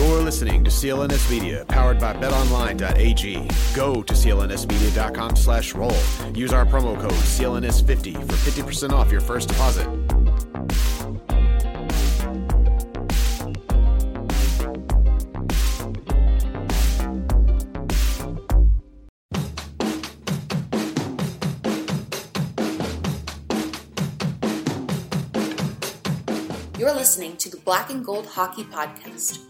You're listening to CLNS Media, powered by BetOnline.ag. Go to CLNSmedia.com slash roll. Use our promo code CLNS50 for 50% off your first deposit. You're listening to the Black and Gold Hockey Podcast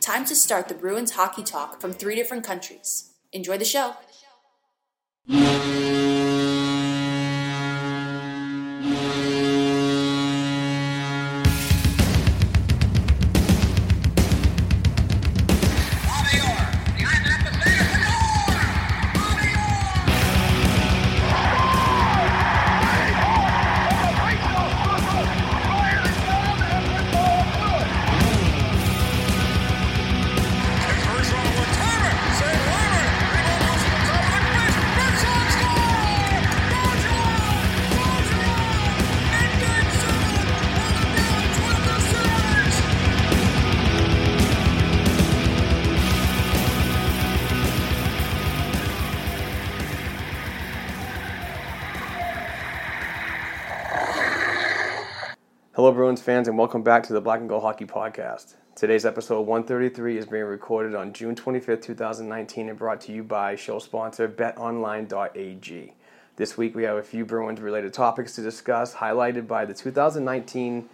time to start the Bruins hockey talk from three different countries. Enjoy the show. Fans, and welcome back to the Black and Gold Hockey Podcast. Today's episode 133 is being recorded on June 25th, 2019, and brought to you by show sponsor BetOnline.ag. This week we have a few Bruins related topics to discuss, highlighted by the 2019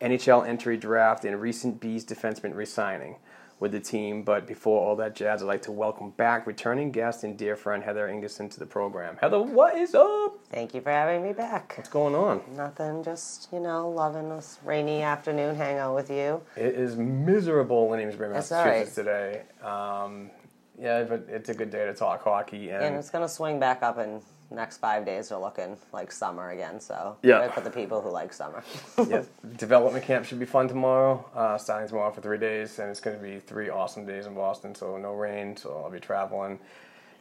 NHL entry draft and recent Bees defenseman resigning with the team. But before all that jazz, I'd like to welcome back returning guest and dear friend Heather Ingerson to the program. Heather, what is up? Thank you for having me back. What's going on? Nothing, just, you know, loving this rainy afternoon hangout with you. It is miserable in Amesbury, Massachusetts today. Um, yeah, but it's a good day to talk hockey. And, And it's going to swing back up in next five days. are looking like summer again, so Yeah. for the people who like summer. yeah, development camp should be fun tomorrow. Uh, starting tomorrow for three days, and it's going to be three awesome days in Boston. So no rain, so I'll be traveling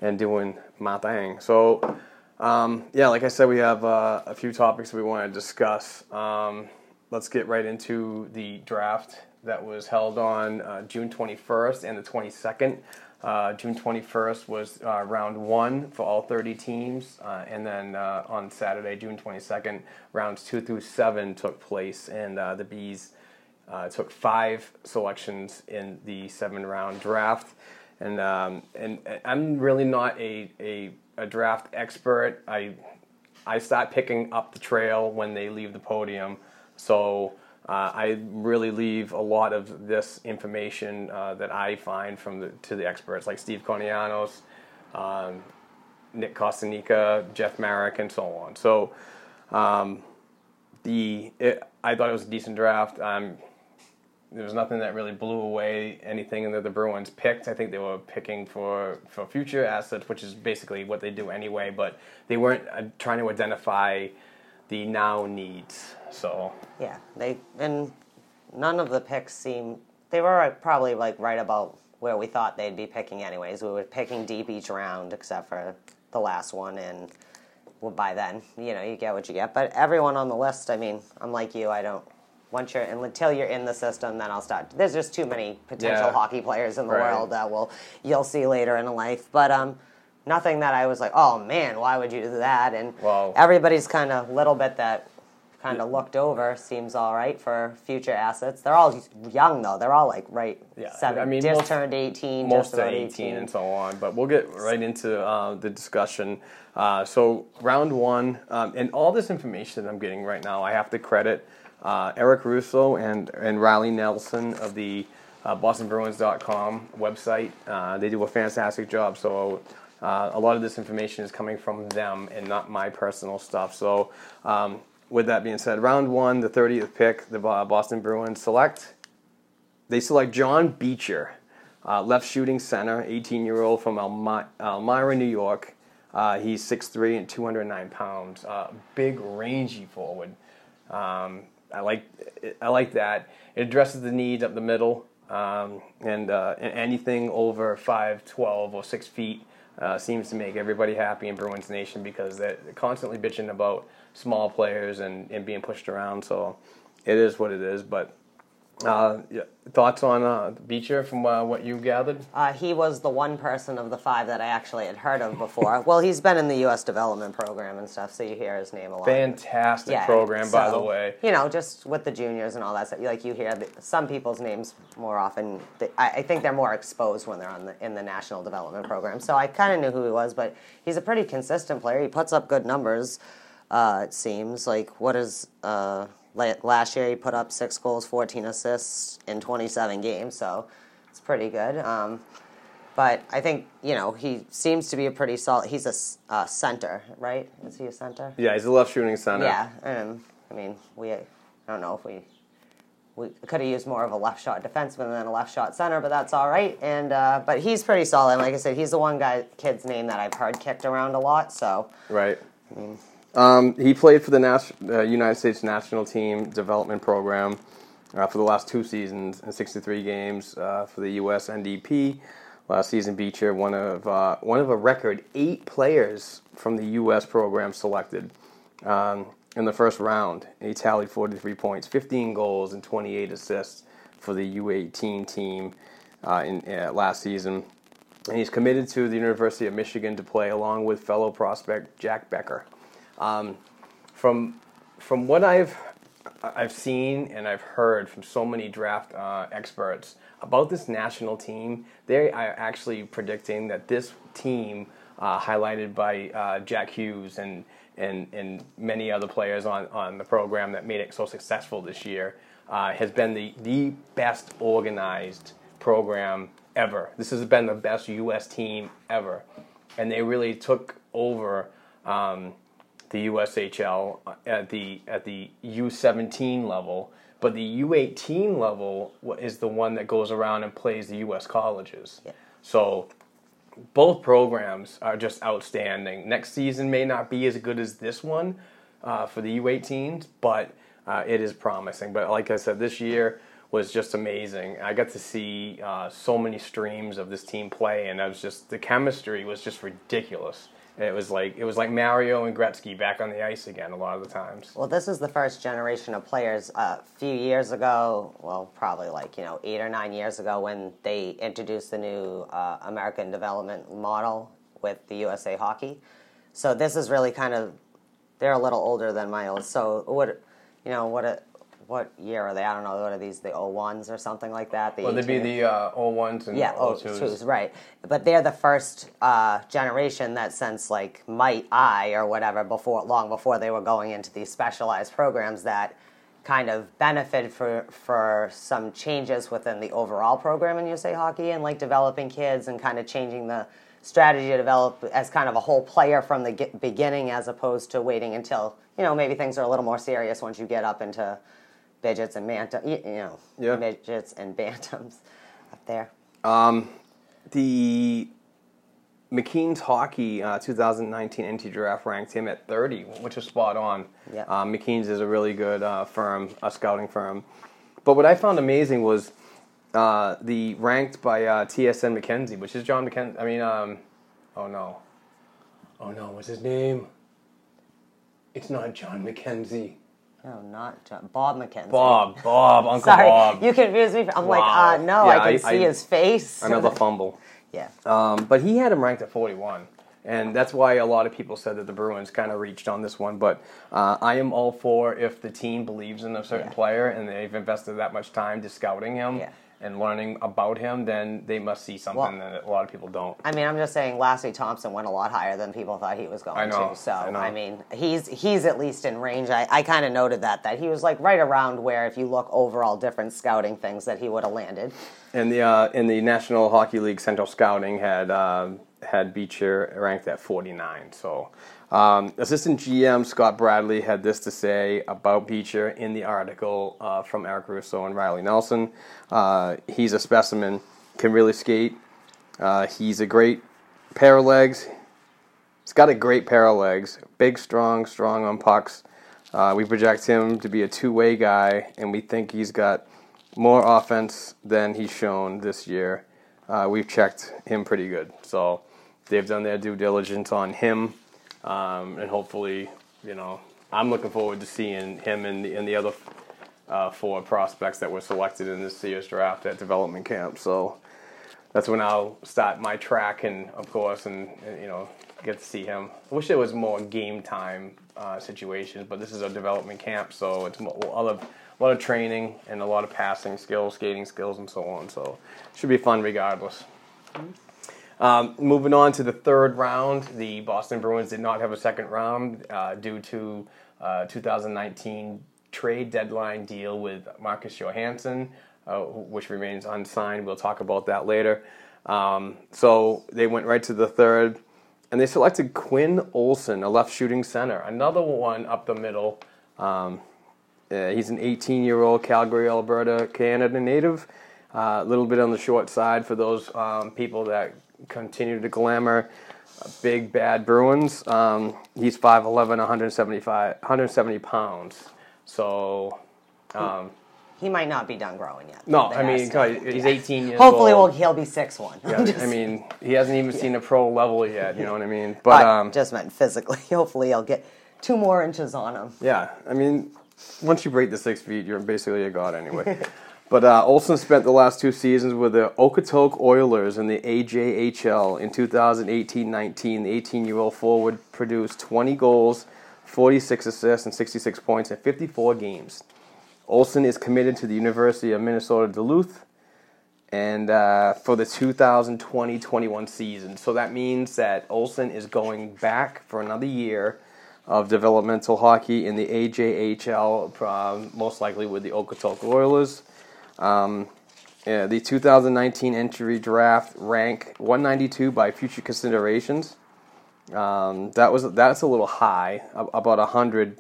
and doing my thing. So um, yeah, like I said, we have uh, a few topics we want to discuss. Um, let's get right into the draft that was held on uh, June 21st and the 22nd. Uh, June 21st was uh, round one for all 30 teams, uh, and then uh, on Saturday, June 22nd, rounds two through seven took place, and uh, the Bees uh, took five selections in the seven round draft. And, um, and I'm really not a, a, a draft expert. I, I start picking up the trail when they leave the podium. So uh, I really leave a lot of this information uh, that I find from the to the experts like Steve Kournianos, um, Nick Kostanika, Jeff Marek, and so on. So um, the it, I thought it was a decent draft. Um, there was nothing that really blew away anything that the Bruins picked. I think they were picking for, for future assets, which is basically what they do anyway. But they weren't uh, trying to identify the now needs. So yeah, they and none of the picks seem they were probably like right about where we thought they'd be picking anyways. We were picking deep each round except for the last one, and well, by then, you know, you get what you get. But everyone on the list, I mean, I'm like you. I don't. Once you're until you're in the system, then I'll start. There's just too many potential Yeah. hockey players in the Right. world that will you'll see later in life. But um, nothing that I was like, oh man, why would you do that? And everybody's kind of little bit that kind of looked over seems all right for future assets. They're all young though. They're all like right Yeah, seven. I mean, just most- turned eighteen. most just to about 18, and so on. But we'll get right into uh, the discussion. Uh, so round one, um, and all this information that I'm getting right now, I have to credit uh, Eric Russo and and Riley Nelson of the uh, BostonBruins.com website. Uh, they do a fantastic job. So. Uh, a lot of this information is coming from them and not my personal stuff. So, um, with that being said, round one, the 30th pick, the Boston Bruins select they select John Beecher, uh, left shooting center, 18 year old from Elmi- Elmira, New York. Uh, he's 6'3 and 209 pounds. Uh, big, rangy forward. Um, I like I like that. It addresses the needs up the middle, um, and, uh, and anything over 5'12 or 6 feet uh, seems to make everybody happy in Bruins Nation because they're constantly bitching about small players and, and being pushed around. So it is what it is. But uh, yeah, thoughts on uh, Beecher from uh, what you gathered? Uh, he was the one person of the five that I actually had heard of before. well, he's been in the U.S. development program and stuff, so you hear his name a lot. Fantastic Yeah, program, by the way. You know, just with the juniors and all that stuff. Like you hear the, some people's names more often. They, I, I think they're more exposed when they're on the, in the national development program. So I kind of knew who he was, but he's a pretty consistent player. He puts up good numbers. Uh, it seems like what is uh, last year he put up six goals, fourteen assists in twenty seven games. So it's pretty good. Um, but I think you know he seems to be a pretty solid. He's a uh, center, right? Is he a center? Yeah, he's a left shooting center. Yeah, um, I mean, we I don't know if we we could have used more of a left shot defenseman than a left shot center, but that's all right. And uh, but he's pretty solid. And like I said, he's the one guy kid's name that I've heard kicked around a lot. So Right. Um, he played for the nas- uh, United States national team development program uh, for the last two seasons in 63 games uh, for the U.S. NDP. Last season, Beecher one of uh, one of a record eight players from the U.S. program selected um, in the first round. He tallied 43 points, 15 goals, and 28 assists for the U18 team uh, in uh, last season. And he's committed to the University of Michigan to play along with fellow prospect Jack Becker. Um, from from what I've I've seen and I've heard from so many draft uh, experts about this national team, they are actually predicting that this team, uh, highlighted by uh, Jack Hughes and, and and many other players on, on the program that made it so successful this year, uh, has been the the best organized program ever. This has been the best U.S. team ever, and they really took over. Um, the USHL at the at the U17 level, but the U18 level is the one that goes around and plays the US colleges. So both programs are just outstanding. Next season may not be as good as this one uh, for the U18s, but uh, it is promising. But like I said, this year was just amazing. I got to see uh, so many streams of this team play, and I was just the chemistry was just ridiculous. It was like it was like Mario and Gretzky back on the ice again a lot of the times. Well, this is the first generation of players. A few years ago, well, probably like you know eight or nine years ago, when they introduced the new uh, American development model with the USA Hockey. So this is really kind of they're a little older than my old. So what you know what a, what year are they? I don't know. What are these? The 01s or something like that? The Well, they'd be the uh, 01s and yeah, oh, 02s. twos, right. But they're the first uh, generation that since like Might I or whatever before, long before they were going into these specialized programs that kind of benefited for for some changes within the overall program in USA Hockey and like developing kids and kind of changing the strategy to develop as kind of a whole player from the beginning as opposed to waiting until you know maybe things are a little more serious once you get up into midgets and bantam, you, you know, Yeah. midgets and bantams up there. Um, the McKeen's Hockey uh, 2019 NT Draft ranked him at 30, which is spot on. Yeah. Um, McKeen's is a really good uh, firm, a scouting firm. But what I found amazing was uh, the ranked by uh, TSN McKenzie, which is John McKenzie. I mean, um, oh no, oh no, what's his name? It's not John McKenzie. No, not John. Bob McKenzie. Bob, Bob, Uncle Sorry, Bob. you confused me. I'm like, Wow. uh, no, Yeah, I can I- see I- his face. Another fumble. yeah. Um, but he had him ranked at 41. And that's why a lot of people said that the Bruins kind of reached on this one. But uh, I am all for if the team believes in a certain Yeah. player and they've invested that much time to scouting him Yeah. And learning about him, then they must see something Well- that a lot of people don't. I mean, I'm just saying, Lassi Thomson went a lot higher than people thought he was going I know, to. So, I know. mean, he's he's at least in range. I, I kind of noted that that he was like right around where, if you look overall, different scouting things that he would have landed. And the uh, in the National Hockey League Central Scouting had um had Beecher ranked at 49. So, um, assistant GM Scott Bradley had this to say about Beecher in the article uh, from Eric Russo and Riley Nelson. Uh, he's a specimen, can really skate. Uh, he's a great pair of legs. He's got a great pair of legs. Big, strong, strong on pucks. Uh, we project him to be a two-way guy, and we think he's got more offense than he's shown this year. Uh, we've checked him pretty good, so they've done their due diligence on him, um, and hopefully, you know, I'm looking forward to seeing him and the, and the other uh, four prospects that were selected in this year's draft at development camp. So that's when I'll start my track, and of course, and, and, you know, get to see him. I wish there was more game time uh, situations, but this is a development camp, so it's a lot of a lot of training and a lot of passing skills, skating skills, and so on. So it should be fun regardless. Um, moving on to the third round, the Boston Bruins did not have a second round uh, due to uh, 2019 trade deadline deal with Marcus Johansson, uh, which remains unsigned. We'll talk about that later. Um, so they went right to the third, and they selected Quinn Olson, a left shooting center, another one up the middle. Um, uh, he's an 18 year old Calgary, Alberta, Canada native. Uh, a little bit on the short side for those um, people that continue to glamour uh, big bad Bruins. Um, he's 5'11, 175, 170 pounds. So, um, He might not be done growing yet. no, I mean, asked God, him. he's 18 years Hopefully, old. we'll, he'll be six one. Yeah, I mean, he hasn't even seen a pro level yet. You know what I mean? But but um, just meant physically. Hopefully, he'll get two more inches on him. Yeah, I mean, once you break the six feet, you're basically a god anyway. but uh, Olson spent the last two seasons with the Okotoks Oilers in the AJHL. In 2018-19, the 18-year-old forward produced 20 goals, 46 assists, and 66 points in 54 games. Olson is committed to the University of Minnesota Duluth and uh, for the 2020-21 season. So that means that Olson is going back for another year of developmental hockey in the AJHL, um, most likely with the Okotoks Oilers. Um, yeah, the 2019 entry draft rank 192 by future considerations. Um, that was that's a little high, about 100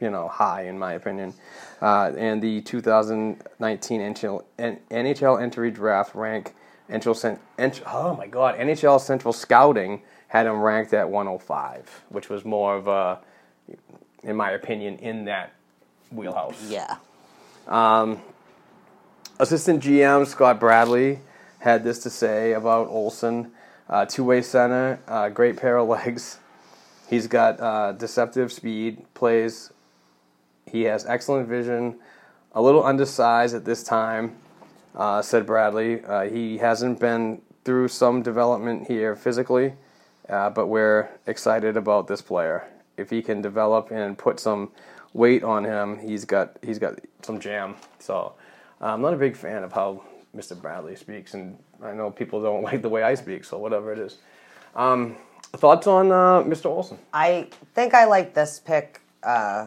you know, high in my opinion. Uh, and the 2019 NHL, NHL entry draft rank, NHL, cent, oh my God, NHL Central Scouting had him ranked at 105, which was more of a, in my opinion, in that wheelhouse. Yeah. Assistant GM Scott Bradley had this to say about Olson. Uh, Two way center, uh, great pair of legs. He's got uh, deceptive speed, plays. He has excellent vision, a little undersized at this time, uh, said Bradley. Uh, he hasn't been through some development here physically, uh, but we're excited about this player. If he can develop and put some weight on him, he's got he's got some jam. So I'm not a big fan of how Mr. Bradley speaks, and I know people don't like the way I speak. So whatever it is. Um, thoughts on uh, Mr. Olson? I think I like this pick uh,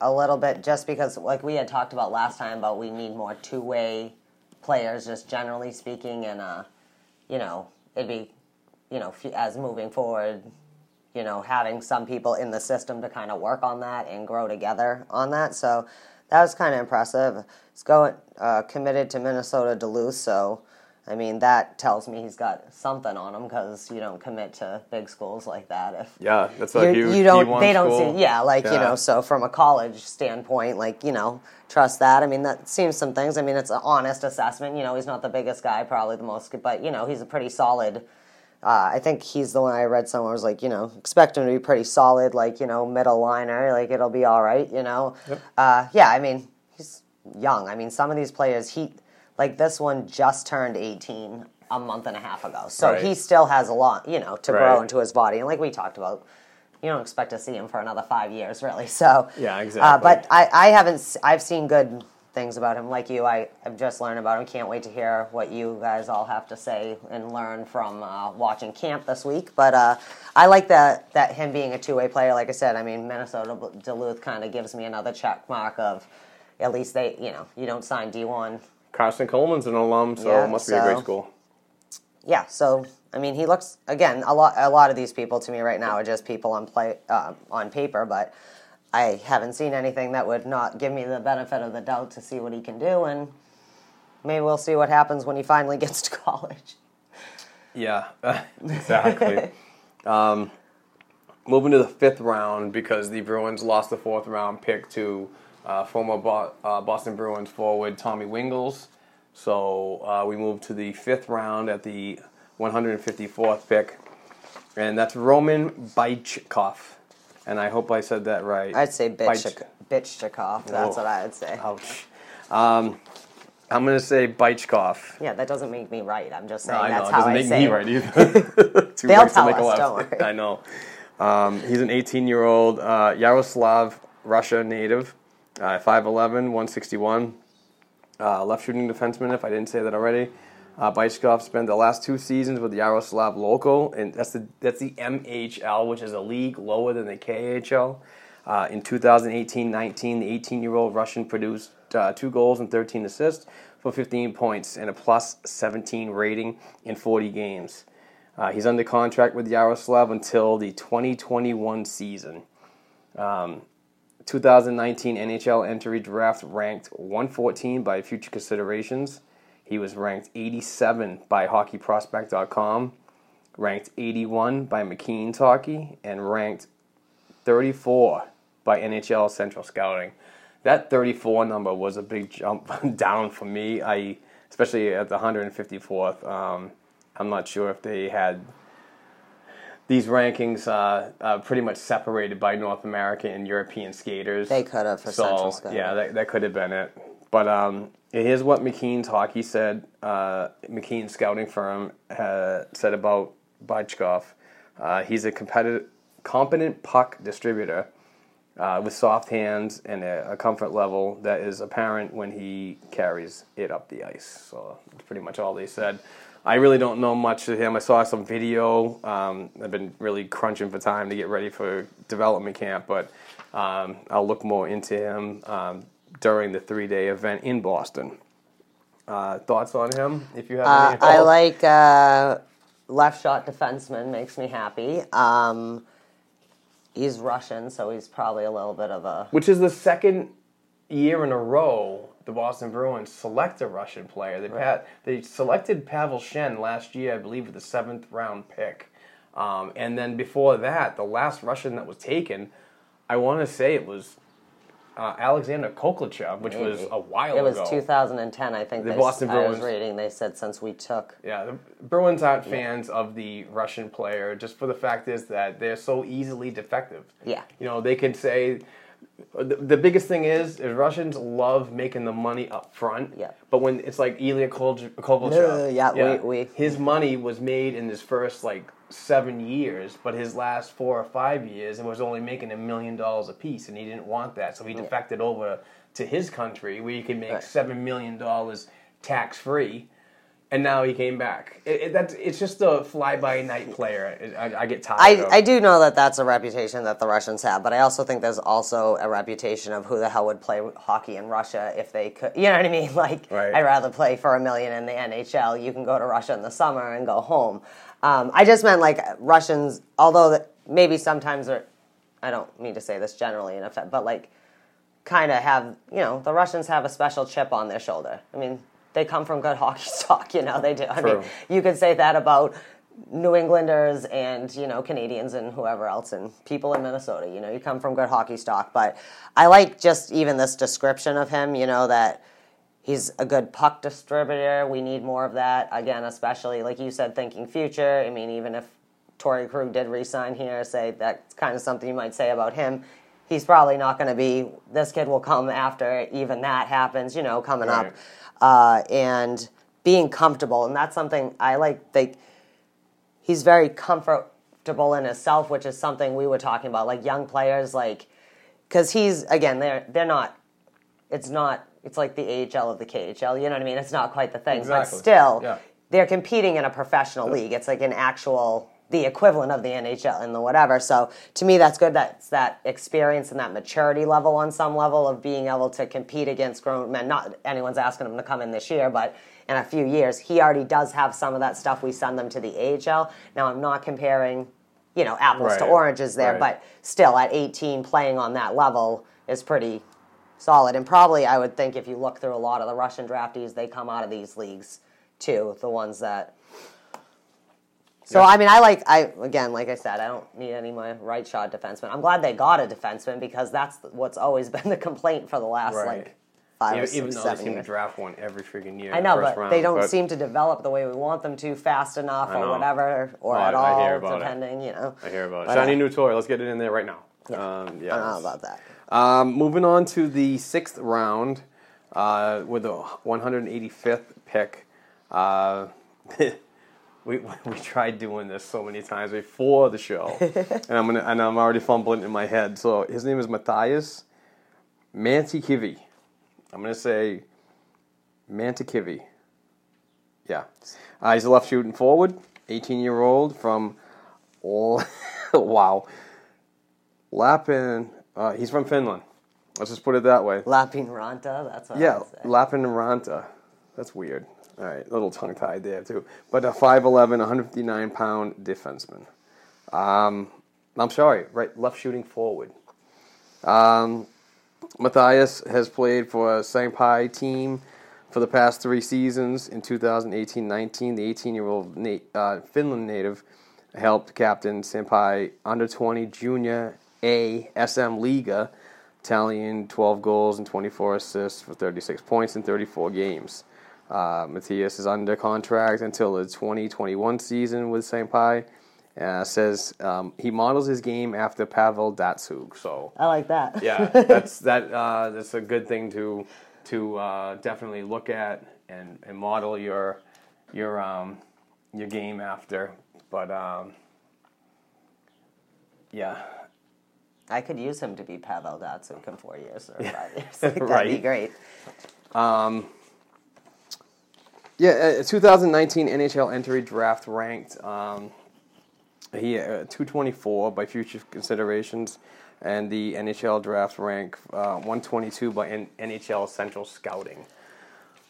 a little bit just because, like we had talked about last time, about we need more two way players, just generally speaking, and uh, you know, it'd be, you know, as moving forward, you know, having some people in the system to kind of work on that and grow together on that. So that was kind of impressive. It's going uh, committed to Minnesota Duluth, so I mean, that tells me he's got something on him because you don't commit to big schools like that if Yeah, that's a you, huge you don't D1 they don't school. see yeah like you know so from a college standpoint like you know trust that. I mean that seems some things. I mean it's an honest assessment. You know he's not the biggest guy probably the most but you know he's a pretty solid uh, I think he's the one I read somewhere was like, you know, expect him to be pretty solid, like, you know, middle liner, like it'll be all right, you know. Uh, yeah, I mean, he's young. I mean, some of these players, he, like this one just turned 18 a month and a half ago. So Right. he still has a lot, you know, to grow into his body. And like we talked about, you don't expect to see him for another five years, really. So Yeah, Uh, exactly. but I, I haven't. I've seen good things about him. Like you, I have just learned about him. Can't wait to hear what you guys all have to say and learn from uh, watching camp this week. But uh, I like that that him being a two way player. Like I said, I mean Minnesota Duluth kind of gives me another check mark of at least they, you know, you don't sign D one. Karson Kuhlman's an alum, so Yeah, it must be a great school. Yeah, so I mean, he looks again a lot. A lot of these people to me right now are just people on play uh, on paper, but I haven't seen anything that would not give me the benefit of the doubt to see what he can do, and maybe we'll see what happens when he finally gets to college. Yeah, exactly. um, moving to the fifth round because the Bruins lost the fourth round pick to uh, former Bo- uh, Boston Bruins forward Tommy Wingels. So uh, we moved to the fifth round at the 154th pick, and that's Roman Bychkov. And I hope I said that right. I'd say Bychkov. bitch, bitchchikov. That's Oh. what I would say. Ouch. Um, I'm going to say Bychkov. Yeah, that doesn't make me right. I'm just saying No, I know. that's It doesn't I make say me right either. Two They'll tell make us, left. don't worry. I know. Um, he's an 18 year old uh, Yaroslavl, Russia native, uh, 5'11, 161. Uh, left shooting defenseman, if I didn't say that already. Uh, spent the last two seasons with the Yaroslavl Loko, and that's the that's the MHL, which is a league lower than the KHL. Uh, in 2018-19, the 18-year-old Russian produced uh, two goals and 13 assists for 15 points and a plus 17 rating in 40 games. Uh, he's under contract with Yaroslavl until the 2021 season. 2019 NHL entry draft ranked 114 by Future Considerations. He was ranked 87 by HockeyProspect.com, ranked 81 by McKeen's Hockey, and ranked 34 by NHL Central Scouting. That 34 number was a big jump down for me. I, especially at the 154th. Um, I'm not sure if they had these rankings uh, uh, pretty much separated by North American and European skaters. They could have for so, Central. Yeah, that, that could have been it. But um, here's what McKeen's Hockey said. Uh, McKeen's scouting firm uh, said about Bychkov. Uh, he's a competitive, competent puck distributor uh, with soft hands and a, a comfort level that is apparent when he carries it up the ice. So that's pretty much all they said. I really don't know much of him. I saw some video. Um, I've been really crunching for time to get ready for development camp, but um, I'll look more into him um, during the three day event in Boston. Uh, thoughts on him, if you have Uh, any? I like uh, left shot defenseman. Makes me happy. Um, he's Russian, so he's probably a little bit of a Which is the second year in a row the Boston Bruins select a Russian player. They had they selected Pavel Shen last year, I believe, with the seventh round pick. Um, and then before that, the last Russian that was taken, I want to say it was uh, Alexander Khokhlachev, which was a while ago. It was ago. 2010, I think. The they, Boston I was Bruins. reading. They said since we took. Yeah, the Bruins aren't fans of the Russian player just for the fact is that they're so easily defective. Yeah. You know, they can say the, the biggest thing is is Russians love making the money up front. Yeah. But when it's like Ilya Kol- No, Kovalchuk, yeah, we- we- his money was made in his first like seven years, but his last four or five years, it was only making a million dollars a piece, and he didn't want that, so he defected over to his country where you can make Right. seven million dollars tax free. And now he came back. It, it, that's it's just a fly by night player. I, I get tired. I, of. I do know that that's a reputation that the Russians have, but I also think there's also a reputation of who the hell would play hockey in Russia if they could. You know what I mean? Like, Right. I'd rather play for a million in the NHL. You can go to Russia in the summer and go home. Um, I just meant like Russians, although maybe sometimes they're, I don't mean to say this generally in effect, but like kind of have, you know, the Russians have a special chip on their shoulder. I mean, they come from good hockey stock. You know, they do. I True. mean, you could say that about New Englanders and you know Canadians and whoever else and people in Minnesota. You know, you come from good hockey stock. But I like just even this description of him. You know that he's a good puck distributor. We need more of that again, especially like you said, thinking future. I mean, even if Torey Krug did resign here, say that's kind of something you might say about him. He's probably not going to be. This kid will come after even that happens. You know, coming Right. up, uh, and being comfortable, and that's something I like. Like he's very comfortable in himself, which is something we were talking about. Like young players, like because he's again, they're they're not. It's not. It's like the AHL of the KHL. You know what I mean? It's not quite the thing, Exactly. but still, Yeah. they're competing in a professional league. It's like an actual the equivalent of the NHL and the whatever. So to me, that's good. That's that experience and that maturity level on some level of being able to compete against grown men. Not anyone's asking him to come in this year, but in a few years, he already does have some of that stuff. We send them to the AHL. Now, I'm not comparing, you know, apples to oranges there, Right. but still at 18, playing on that level is pretty solid. And probably, I would think if you look through a lot of the Russian draftees, they come out of these leagues too. The ones that. So I mean, I like I again, like I said, I don't need any more right shot defensemen. I'm glad they got a defenseman because that's what's always been the complaint for the last Right. like five or Even, six, even though they seven seem to draft one every freaking year. I know, but round, they don't but- seem to develop the way we want them to fast enough or whatever, or I- at all, about it. depending, you know. I hear about it. Shiny uh, new toy. Let's get it in there right now. Yeah. Um, I don't know about that. Um, moving on to the sixth round uh, with the 185th pick. Uh, we, we tried doing this so many times before the show, and I'm gonna and I'm already fumbling in my head. So his name is Matias Mantykivi. I'm gonna say Mantykivi. Yeah, uh, he's a left shooting forward, 18 year old from. wow, Lapin. Uh, he's from Finland. Let's just put it that way. Lapin Ranta, that's what Yeah, would say. Lappeenranta. That's weird. All right, a little tongue tied there too. But a 5'11", 159 pound defenseman. Um, I'm sorry, right, left shooting forward. Um, Matias has played for a Pai team for the past three seasons. In 2018-19, the 18-year-old uh, Finland native helped captain SaiPa under 20 junior A SM Liga, tallying 12 goals and 24 assists for 36 points in 34 games. Uh, Matias is under contract until the 2021 season with SaiPa. Uh, says um, he models his game after Pavel Datsyuk. So I like that. yeah, that's that. Uh, that's a good thing to to uh, definitely look at and, and model your your um, your game after. But um, yeah, I could use him to be Pavel Datsyuk in four years or five years. That'd Right. be great. Yeah. Uh, 2019 NHL entry draft ranked. Um, he uh, 224 by future considerations, and the NHL draft rank uh, 122 by N- NHL Central Scouting.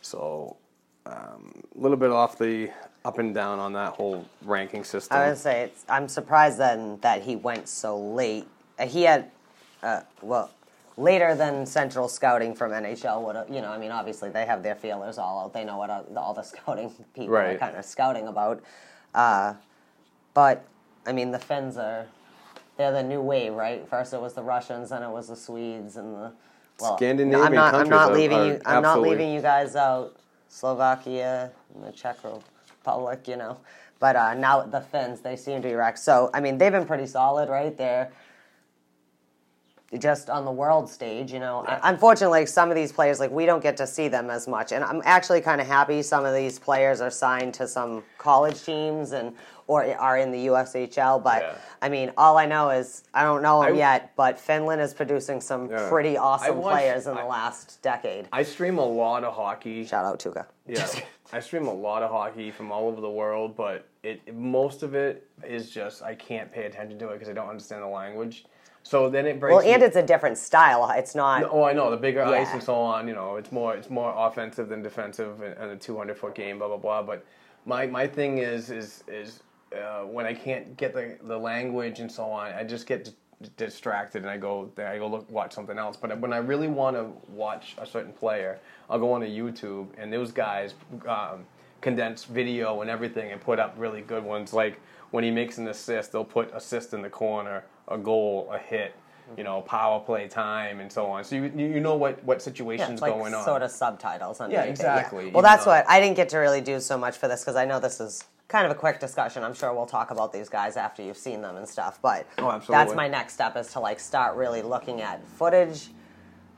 So um, a little bit off the up and down on that whole ranking system. I would say I'm surprised then that he went so late. Uh, He had, uh, well, later than Central Scouting from NHL would have, you know, I mean, obviously they have their feelers all out. They know what uh, all the scouting people are kind of scouting about. Uh, but, I mean, the Finns are, they're the new wave, right? First it was the Russians, then it was the Swedes and the, well, Scandinavian I'm not, I'm not leaving are you, I'm not leaving you guys out. Slovakia and the Czech Republic, you know. But uh, now the Finns, they seem to be wrecked. So, I mean, they've been pretty solid, right? They're just on the world stage, you know. Unfortunately, some of these players, like, we don't get to see them as much. And I'm actually kind of happy some of these players are signed to some college teams and or are in the USHL. But, Yeah. I mean, all I know is, I don't know them I- yet, but Finland is producing some Yeah. pretty awesome watched- players in the I- last decade. I stream a lot of hockey. Shout out Tuca. Yeah, I stream a lot of hockey from all over the world, but it most of it is just I can't pay attention to it because I don't understand the language. So then it breaks. Well, and me- it's a different style. It's not. Oh, I know the bigger ice and so on. You know, it's more it's more offensive than defensive and, and a 200 foot game. Blah blah blah. But my my thing is is is uh, when I can't get the the language and so on, I just get distracted and I go there, I go look watch something else. But when I really want to watch a certain player, I'll go on onto YouTube and those guys um, condense video and everything and put up really good ones. Like when he makes an assist, they'll put assist in the corner, a goal, a hit. You know, power play time and so on. So you you know what what Yeah, situations it's like going on. sort of subtitles underneath it, exactly. Well, that's what I didn't get to really do so much for this because I know this is kind of a quick discussion. I'm sure we'll talk about these guys after you've seen them and stuff. But Oh, that's my next step is to like start really looking at footage.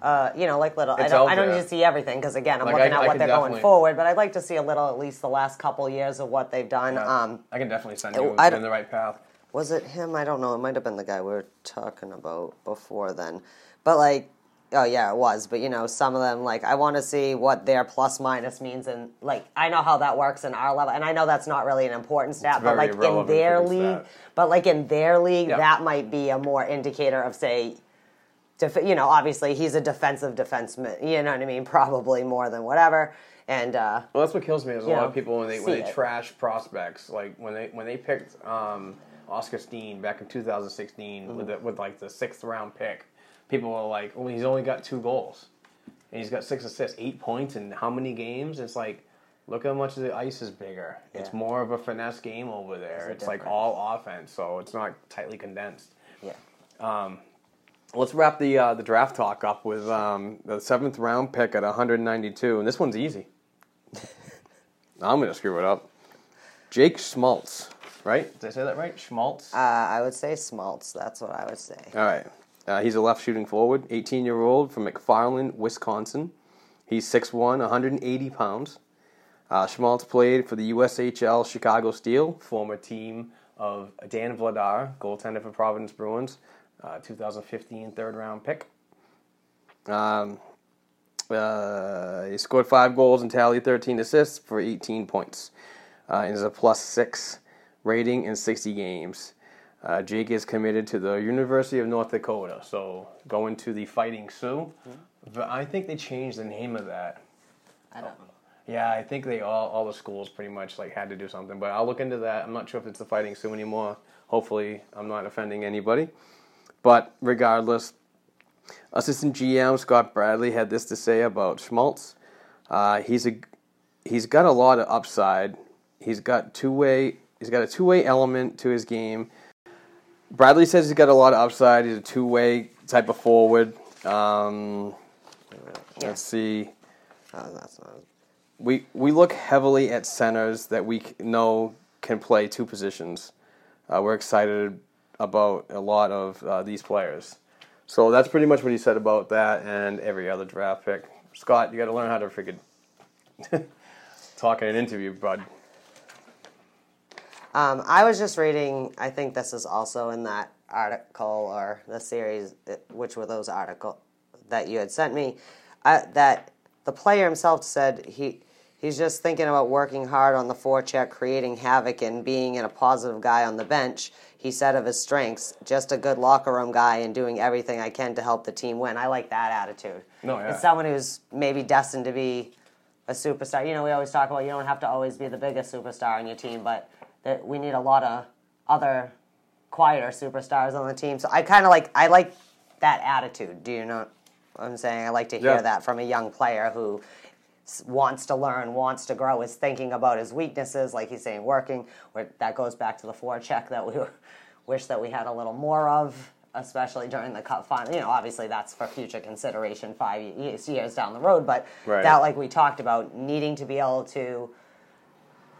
Uh, you know, like little. I don't. I don't need to see everything because again, I'm Like, looking I- at I what they're going forward. But I'd like to see a little, at least the last couple years of what they've done. Yeah. Um, I can definitely send you I in the right path. was it him? I don't know. It might have been the guy we were talking about before then. But like, oh yeah, it was. But you know, some of them like I want to see what their plus minus means, and like I know how that works in our level, and I know that's not really an important stat, but like in their league, stat. but like in their league, Yeah. that might be a more indicator of say. Def- you know, obviously he's a defensive defenseman. You know what I mean? Probably more than whatever. And uh, Well, that's what kills me is a lot know, of people when they when they it. trash prospects, like when they when they picked um, Oskar Steen back in 2016 Mm-hmm. with the, with like the sixth round pick, people were like, "Well, he's only got two goals, and he's got six assists, eight points in how many games?" It's like, look how much the ice is bigger. It's more of a finesse game over there. It's like all offense, so it's not tightly condensed. yeah, Let's wrap the uh, the draft talk up with um, the seventh round pick at 192, and this one's easy. I'm gonna screw it up. Jake Schmaltz, right? Did I say that right? Schmaltz. uh, I would say Smaltz. That's what I would say. All right. Uh, he's a left shooting forward, 18 year old from McFarland, Wisconsin. He's 6'1, 180 pounds. Uh, Schmaltz played for the USHL Chicago Steel, former team of Dan Vladar, goaltender for Providence Bruins, uh, 2015 third round pick. Um, uh, he scored five goals and tallied 13 assists for 18 points. Uh, and is a plus six rating in 60 games. Uh, Jake is committed to the University of North Dakota, so going to the Fighting Sioux. But I think they changed the name of that. I don't know. Yeah, I think they all all the schools pretty much like had to do something. But I'll look into that. I'm not sure if it's the Fighting Sioux anymore. Hopefully, I'm not offending anybody. But regardless, assistant GM Scott Bradley had this to say about Schmaltz. Uh, he's a he's got a lot of upside. He's got two way. He's got a two way element to his game. Bradley says he's got a lot of upside. He's a two way type of forward. Um, Let's see Oh, that's not. we we look heavily at centers that we know can play two positions. Uh, we're excited about a lot of uh, these players. So that's pretty much what he said about that and every other draft pick. Scott, you got to learn how to freaking talk in an interview, bud. Um, I was just reading. I think this is also in that article or the series. uh, Which were those article that you had sent me? Uh, that the player himself said he he's just thinking about working hard on the forecheck, creating havoc, and being in a positive guy on the bench. He said of his strengths, just a good locker room guy and doing everything I can to help the team win. I like that attitude. No, yeah. It's someone who's maybe destined to be a superstar. You know, we always talk about you don't have to always be the biggest superstar on your team, but that we need a lot of other quieter superstars on the team. So I kind of like I like that attitude. Do you know what I'm saying? I like to hear Yeah. that from a young player who wants to learn, wants to grow, is thinking about his weaknesses, like he's saying, working. Where that goes back to the forecheck that we wish that we had a little more of, especially during the cup final. You know, obviously that's for future consideration five years, down the road, but Right. that, like we talked about, needing to be able to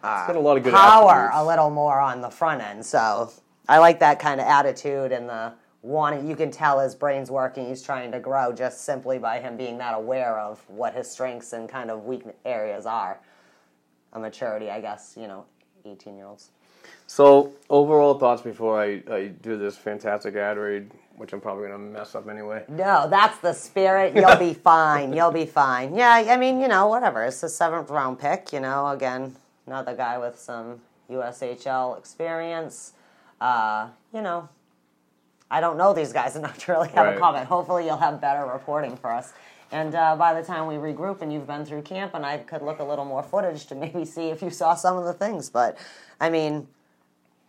uh, It's a lot of good power attributes. a little more on the front end. So I like that kind of attitude and the wanting. You can tell his brain's working. He's trying to grow just simply by him being that aware of what his strengths and kind of weak areas are. A maturity, I guess. You know, eighteen year olds. So overall thoughts before I, I do this fantastic ad read, which I'm probably gonna mess up anyway. No, that's the spirit. You'll be fine. You'll be fine. Yeah, I mean, you know, whatever. It's a seventh round pick. You know, again, another guy with some USHL experience. Uh, you know, I don't know these guys enough to really have Right. a comment. Hopefully, you'll have better reporting for us. And uh, by the time we regroup and you've been through camp, and I could look a little more footage to maybe see if you saw some of the things. But I mean,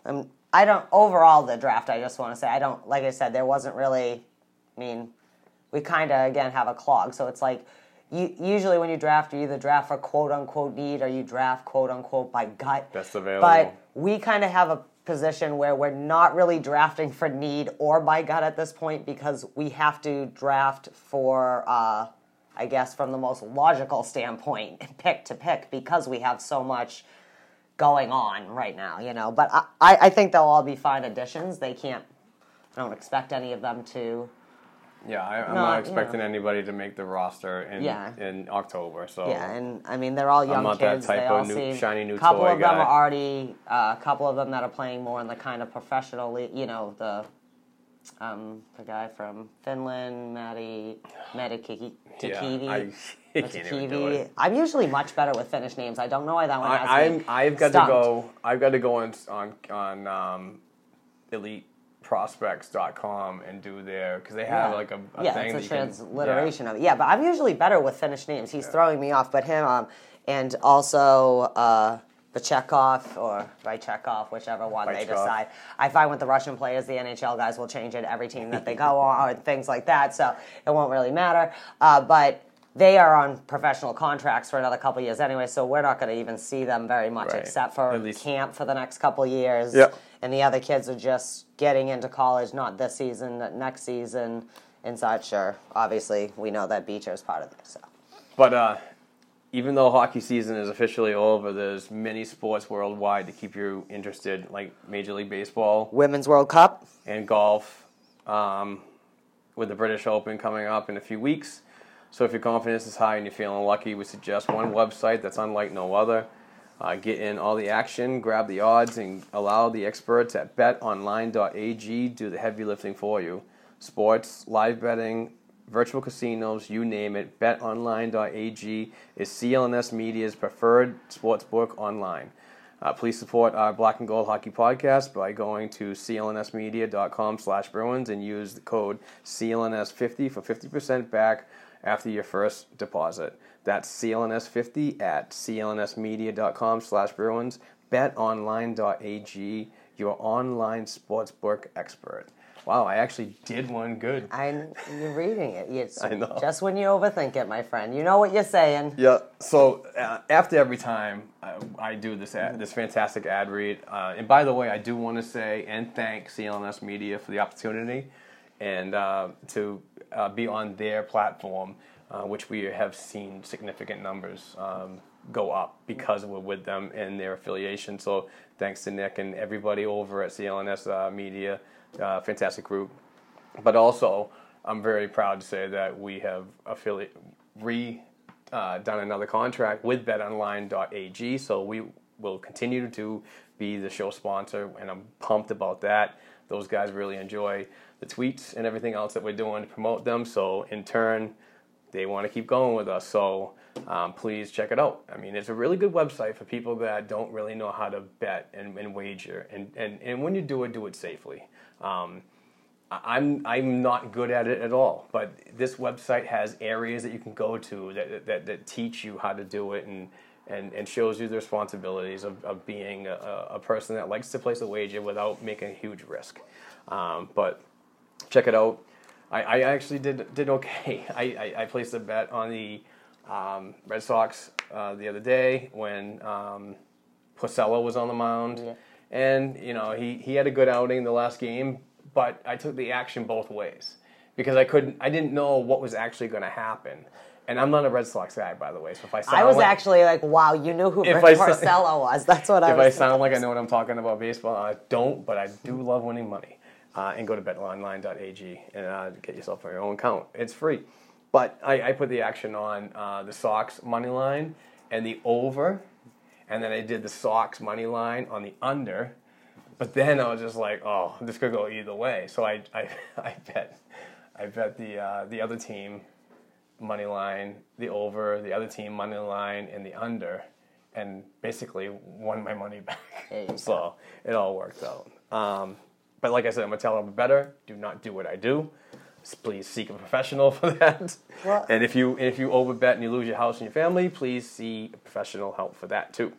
I'm I don't overall the draft. I just want to say I don't like I said there wasn't really. I mean, we kind of again have a clog, so it's like. You, usually, when you draft, you either draft for quote unquote need or you draft quote unquote by gut. Best available. But we kind of have a position where we're not really drafting for need or by gut at this point because we have to draft for, uh, I guess, from the most logical standpoint, pick to pick because we have so much going on right now, you know. But I, I I think they'll all be fine additions. They can't, I don't expect any of them to. Yeah, I, I'm No, not you expecting know. anybody to make the roster in Yeah. in October. So Yeah, and I mean they're all young I'm not that kids. type they of all new- seem shiny new A couple toy of them guy. are already uh, a couple of them that are playing more in the kind of professional, you know, the um, the guy from Finland, Matty Matikiki. Yeah, Tikivi. I- I can't even do it. I'm usually much better with Finnish names. I don't know why that one has I, me I'm I've got stumped. to go. I've got to go on on on um, eliteprospects.com and do their because they have Yeah. like a, a yeah, thing it's a that you can- transliteration of it. Yeah, but I'm usually better with Finnish names. He's throwing me off, but him um, and also uh, Vachekov or Vychekov, whichever one they decide. I find with the Russian players, the NHL guys will change it every team that they go on, or things like that. So it won't really matter. Uh, but they are on professional contracts for another couple years anyway, so we're not going to even see them very much, Right. except for camp for the next couple years. Yep. And the other kids are just getting into college, not this season, next season, and such. Or obviously, we know that Beecher is part of this. So. But uh, even though hockey season is officially over, there's many sports worldwide to keep you interested, like Major League Baseball Women's World Cup. and golf, um, with the British Open coming up in a few weeks. So if your confidence is high and you're feeling lucky, we suggest one website that's unlike no other. Uh, get in all the action, grab the odds, and allow the experts at betonline.ag do the heavy lifting for you. Sports, live betting, virtual casinos, you name it. BetOnline.ag is CLNS Media's preferred sportsbook online. Uh, please support our Black and Gold Hockey Podcast by going to clnsmedia.com slash Bruins and use the code CLNS50 for 50% back after your first deposit. That's CLNS50 at clnsmedia.com slash Bruins. BetOnline.ag, your online sportsbook expert. Wow, I actually did one good. I'm you're reading it. It's I know. Just when you overthink it, my friend. You know what you're saying. Yeah. So uh, after every time I, I do this ad, this fantastic ad read, uh, and by the way, I do want to say and thank CLNS Media for the opportunity and uh, to uh, be on their platform, uh, which we have seen significant numbers um, go up because we're with them and their affiliation. So thanks to Nick and everybody over at CLNS uh, Media, uh, fantastic group but also I'm very proud to say that we have affiliate re uh, done another contract with BetOnline.ag, so we will continue to be the show sponsor, and I'm pumped about that. Those guys really enjoy the tweets and everything else that we're doing to promote them, so in turn, they want to keep going with us. So um, please check it out. I mean, it's a really good website for people that don't really know how to bet and, and wager, and, and, and when you do it, do it safely. Um, I'm I'm not good at it at all, but this website has areas that you can go to that that, that teach you how to do it and and, and shows you the responsibilities of, of being a, a person that likes to place a wager without making a huge risk. Um, but check it out. I, I actually did did okay. I, I, I placed a bet on the um, Red Sox uh, the other day when um, Porcello was on the mound, and you know he, he had a good outing the last game, but I took the action both ways because I couldn't I didn't know what was actually going to happen, and I'm not a Red Sox guy by the way. So if I sound I was like, actually like, wow, you knew who Rick Porcello was. That's what I if was I sound like I know what I'm talking about baseball, I don't, but I do love winning money. Uh, and go to betonline.ag and uh, get yourself on your own account. It's free. But I, I put the action on uh, the Sox money line and the over, and then I did the Sox money line on the under. But then I was just like, oh, this could go either way. So I, I, I bet, I bet the uh, the other team money line, the over, the other team money line, and the under, and basically won my money back. So it all worked out. Um, but like I said, I'm gonna tell them better. Do not do what I do. Please seek a professional for that. Well- and if you if you overbet and you lose your house and your family, please see professional help for that too.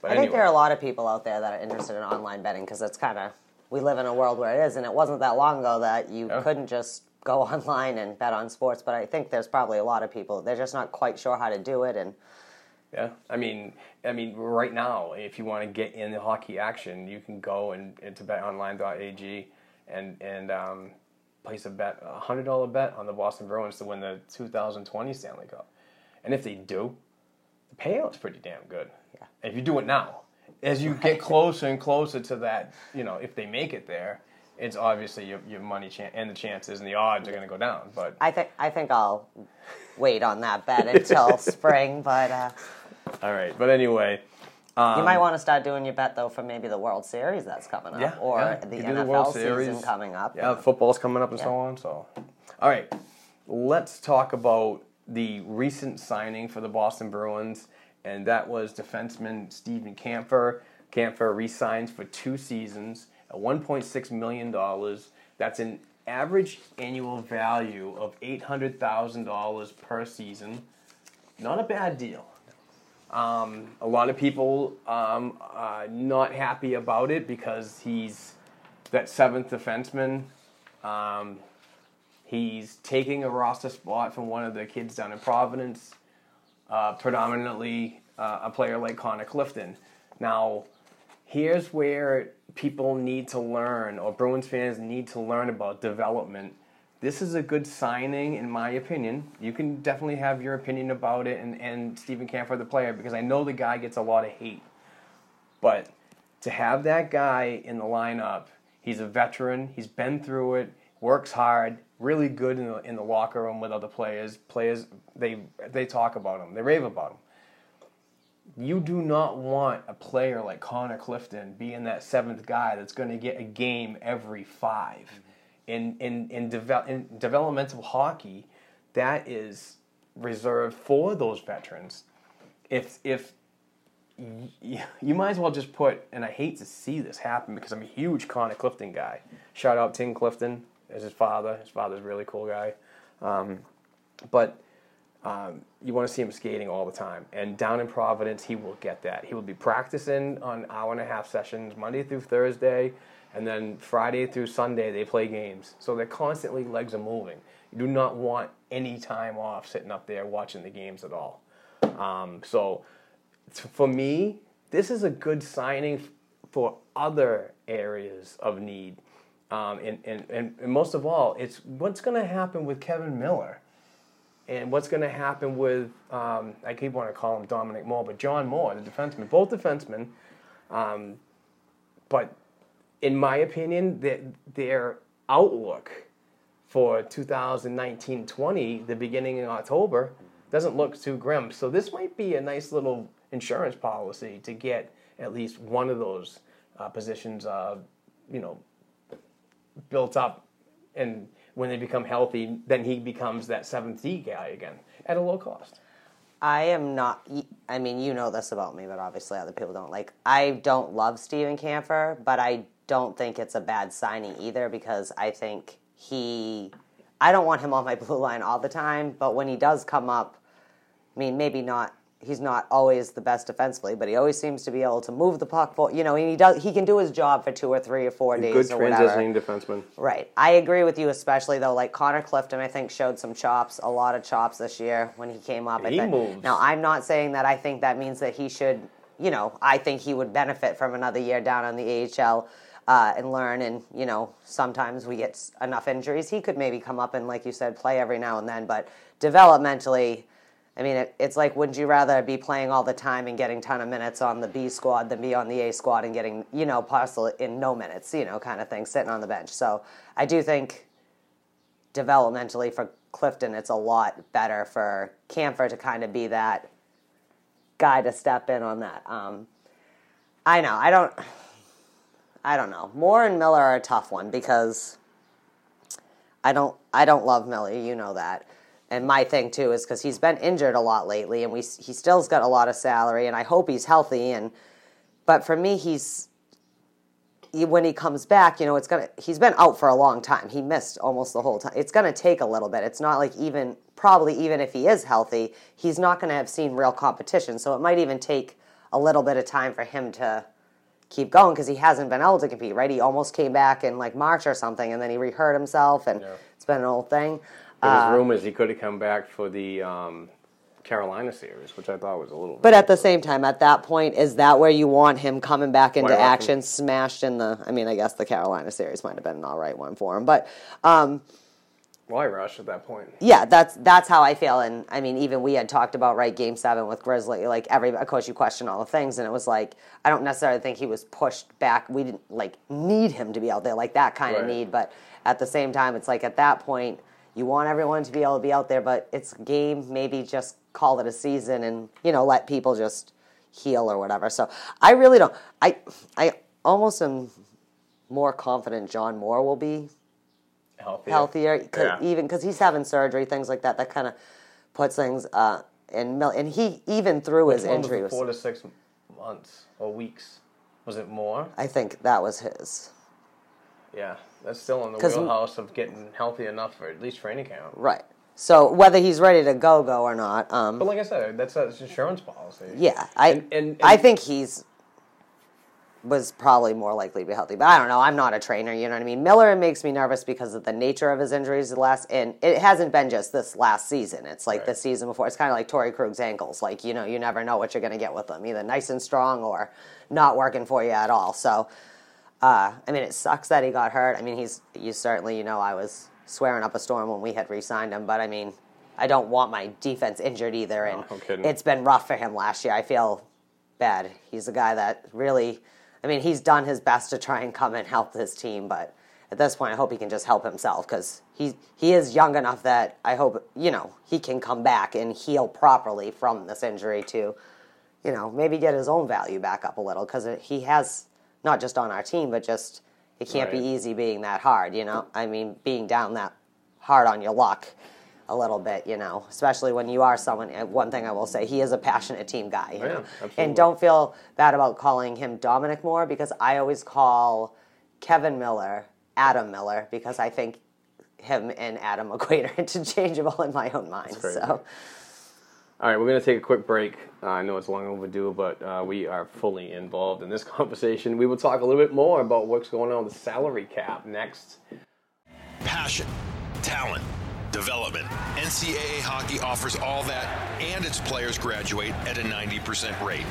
But I anyway, think there are a lot of people out there that are interested in online betting because it's kind of we live in a world where it is, and it wasn't that long ago that you Yeah. couldn't just go online and bet on sports. But I think there's probably a lot of people they're just not quite sure how to do it, and Yeah, I mean, I mean, right now, if you want to get in the hockey action, you can go and into betonline.ag and and um, place a bet, a hundred dollar bet on the Boston Bruins to win the 2020 Stanley Cup. And if they do, the payout's pretty damn good. Yeah. If you do it now, as you get closer and closer to that, you know, if they make it there, it's obviously your, your money chan- and the chances and the odds are going to go down. But I think I think I'll wait on that bet until spring. But uh, all right, but anyway. you might um, want to start doing your bet though for maybe the World Series that's coming up, Yeah, or yeah. the You NFL World season coming up. Yeah, football's coming up and so on. So, all right, let's talk about the recent signing for the Boston Bruins, and that was defenseman Steven Kampfer. Kampfer re-signs for two seasons at 1.6 million dollars. That's an average annual value of eight hundred thousand dollars per season. Not a bad deal. Um, a lot of people um, are not happy about it because he's that seventh defenseman. Um, he's taking a roster spot from one of the kids down in Providence, uh, predominantly uh, a player like Connor Clifton. Now, here's where people need to learn, or Bruins fans need to learn about development. This is a good signing, in my opinion. You can definitely have your opinion about it, and, and Steven Kampfer, the player, because I know the guy gets a lot of hate. But to have that guy in the lineup, he's a veteran, he's been through it, works hard, really good in the, in the locker room with other players. Players, they, they talk about him, they rave about him you do not want a player like Connor Clifton being that seventh guy that's going to get a game every 5 In in in, devel- in developmental hockey, that is reserved for those veterans. If if y- you might as well just put, and I hate to see this happen because I'm a huge Connor Clifton guy. Shout out Tim Clifton as his father. His father's a really cool guy. Um, but um, you want to see him skating all the time. And down in Providence, he will get that. He will be practicing on hour and a half sessions Monday through Thursday, and then Friday through Sunday they play games. So they're constantly legs are moving. You do not want any time off sitting up there watching the games at all. Um, so for me, this is a good signing for other areas of need. Um, and, and, and, and most of all, it's what's going to happen with Kevan Miller and what's going to happen with um, I keep wanting to call him Dominic Moore, but John Moore, the defenseman, both defensemen. Um, but in my opinion, their, their outlook for 2019-20, the beginning in October, doesn't look too grim. So this might be a nice little insurance policy to get at least one of those uh, positions, uh, you know, built up and when they become healthy, then he becomes that seventh D guy again at a low cost. I am not. I mean, you know this about me, but obviously other people don't. Like, I don't love Steven Kampfer, but I don't think it's a bad signing either because I think he. I don't want him on my blue line all the time, but when he does come up, I mean, maybe not. He's not always the best defensively, but he always seems to be able to move the puck. For, you know, he does. He can do his job for two or three or four days Good or whatever. transitioning defenseman. Right. I agree with you, especially though. Like Connor Clifton, I think showed some chops, a lot of chops this year when he came up. I He think- moves. Now, I'm not saying that I think that means that he should. You know, I think he would benefit from another year down on the AHL uh, and learn. And you know, sometimes we get enough injuries. He could maybe come up and, like you said, play every now and then. But developmentally. I mean, it, it's like, wouldn't you rather be playing all the time and getting ton of minutes on the B squad than be on the A squad and getting, you know, parcel in no minutes, you know, kind of thing, sitting on the bench. So I do think developmentally for Clifton, it's a lot better for Kampfer to kind of be that guy to step in on that. Um, I know, I don't, I don't know. Moore and Miller are a tough one because I don't, I don't love Miller, you know that. And my thing too is because he's been injured a lot lately, and we he still's got a lot of salary, and I hope he's healthy. And but for me, he's when he comes back, you know, it's gonna. He's been out for a long time. He missed almost the whole time. It's gonna take a little bit. It's not like even probably even if he is healthy, he's not gonna have seen real competition. So it might even take a little bit of time for him to keep going because he hasn't been able to compete, right? He almost came back in like March or something, and then he rehurt himself, and it's been an old thing. There Uh, rumors he could have come back for the um, Carolina series, which I thought was a little. But at the same time, at that point, is that where you want him coming back into Why action, smashed in the? I mean, I guess the Carolina series might have been an all right one for him, but um, why rush at that point? yeah, that's that's how I feel. And I mean, even we had talked about right Game Seven with Grizzly. Like every, of course, you question all the things, and it was like I don't necessarily think he was pushed back. We didn't like need him to be out there like that kind of need, but at the same time, it's like at that point. You want everyone to be able to be out there, but it's game. Maybe just call it a season and you know let people just heal or whatever. So I really don't. I I almost am more confident John Moore will be Healthier. healthier, 'cause- Yeah. even because he's having surgery, things like that. That kind of puts things uh, in. Mil- and he even through his Which was injury was. four to six months or weeks. Was it more? I think that was his. Yeah, that's still in the wheelhouse of getting healthy enough for at least training camp. Right. So whether he's ready to go go or not, um, But like I said, that's an insurance policy. yeah, I And- and- I think he's was probably more likely to be healthy. But I don't know. I'm not a trainer. You know what I mean? Miller makes me nervous because of the nature of his injuries. The last and it hasn't been just this last season. It's like the season before. It's kind of like Torey Krug's ankles. Like you know, you never know what you're going to get with them. Either nice and strong or not working for you at all. So. Uh, I mean, it sucks that he got hurt. I mean, he's you certainly you know I was swearing up a storm when we had re-signed him, but I mean, I don't want my defense injured either, and no it's been rough for him last year. I feel bad. He's a guy that really, I mean, he's done his best to try and come and help this team, but at this point, I hope he can just help himself because he he is young enough that I hope you know he can come back and heal properly from this injury to, you know, maybe get his own value back up a little because he has not just on our team, but just it can't be easy being that hard. You know, I mean, being down that hard on your luck a little bit, you know, especially when you are someone. One thing I will say, he is a passionate team guy, you Yeah, know, absolutely. and don't feel bad about calling him Dominic Moore because I always call Kevan Miller Adam Miller because I think him and Adam McQuaid are interchangeable in my own mind. crazy. So All right, we're going to take a quick break. Uh, I know it's long overdue, but uh, we are fully involved in this conversation. We will talk a little bit more about what's going on with the salary cap next. Passion, talent, development. NCAA hockey offers all that, and its players graduate at a 90% rate.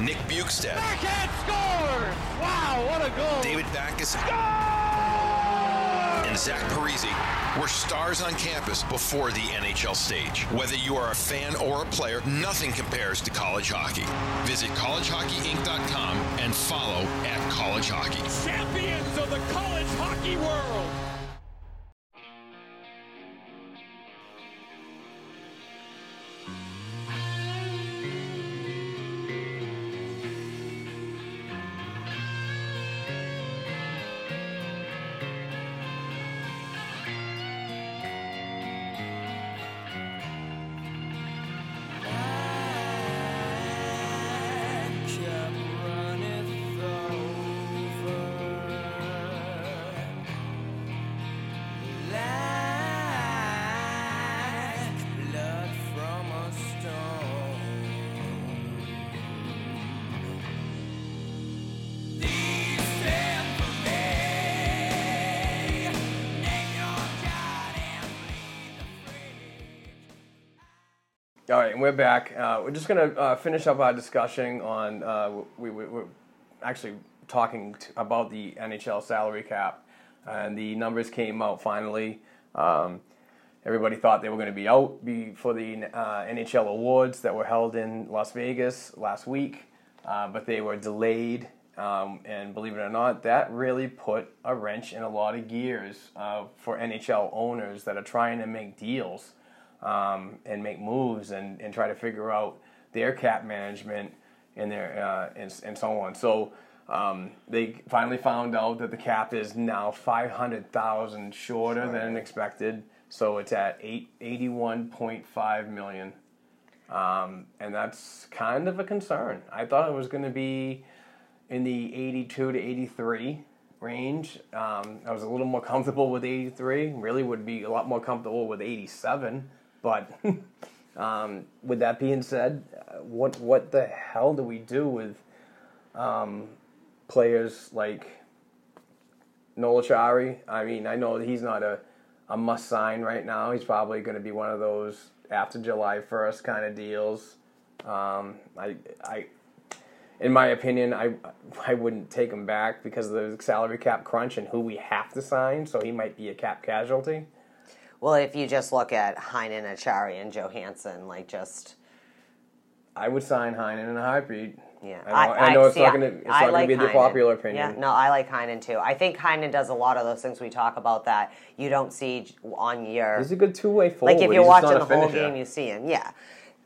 Nick Bjugstad. Backhand scores! Wow, what a goal! David Backes and Zach Parise were stars on campus before the NHL stage. Whether you are a fan or a player, nothing compares to college hockey. Visit collegehockeyinc.com and follow at college hockey. Champions of the college hockey world! All right, and we're back. Uh, we're just going to uh, finish up our discussion on. Uh, we, we, we're actually talking t- about the NHL salary cap, and the numbers came out finally. Um, everybody thought they were going to be out before the uh, NHL awards that were held in Las Vegas last week, uh, but they were delayed. Um, and believe it or not, that really put a wrench in a lot of gears uh, for NHL owners that are trying to make deals um, and make moves and, and try to figure out their cap management and their uh, and, and so on. So um, they finally found out that the cap is now five hundred thousand shorter than expected. So it's at eight eighty one point five million, um, and that's kind of a concern. I thought it was going to be in the eighty two to eighty three range. Um, I was a little more comfortable with 83. Really would be a lot more comfortable with 87. But Um, with that being said, uh, what what the hell do we do with um, players like Noel Acciari? I mean, I know he's not a, a must sign right now. He's probably going to be one of those after July first kind of deals. Um, I I in my opinion, I I wouldn't take him back because of the salary cap crunch and who we have to sign. So he might be a cap casualty. Well, if you just look at Heinen, Acciari, and Johansson, like just I would sign Heinen in a heartbeat. yeah, I know, I, know it's see, not going to it's I not going like be the popular opinion. Yeah, no, I like Heinen too. I think Heinen does a lot of those things we talk about that you don't see on your He's a good two way forward. like if you're watching the whole game, you see him. Yeah,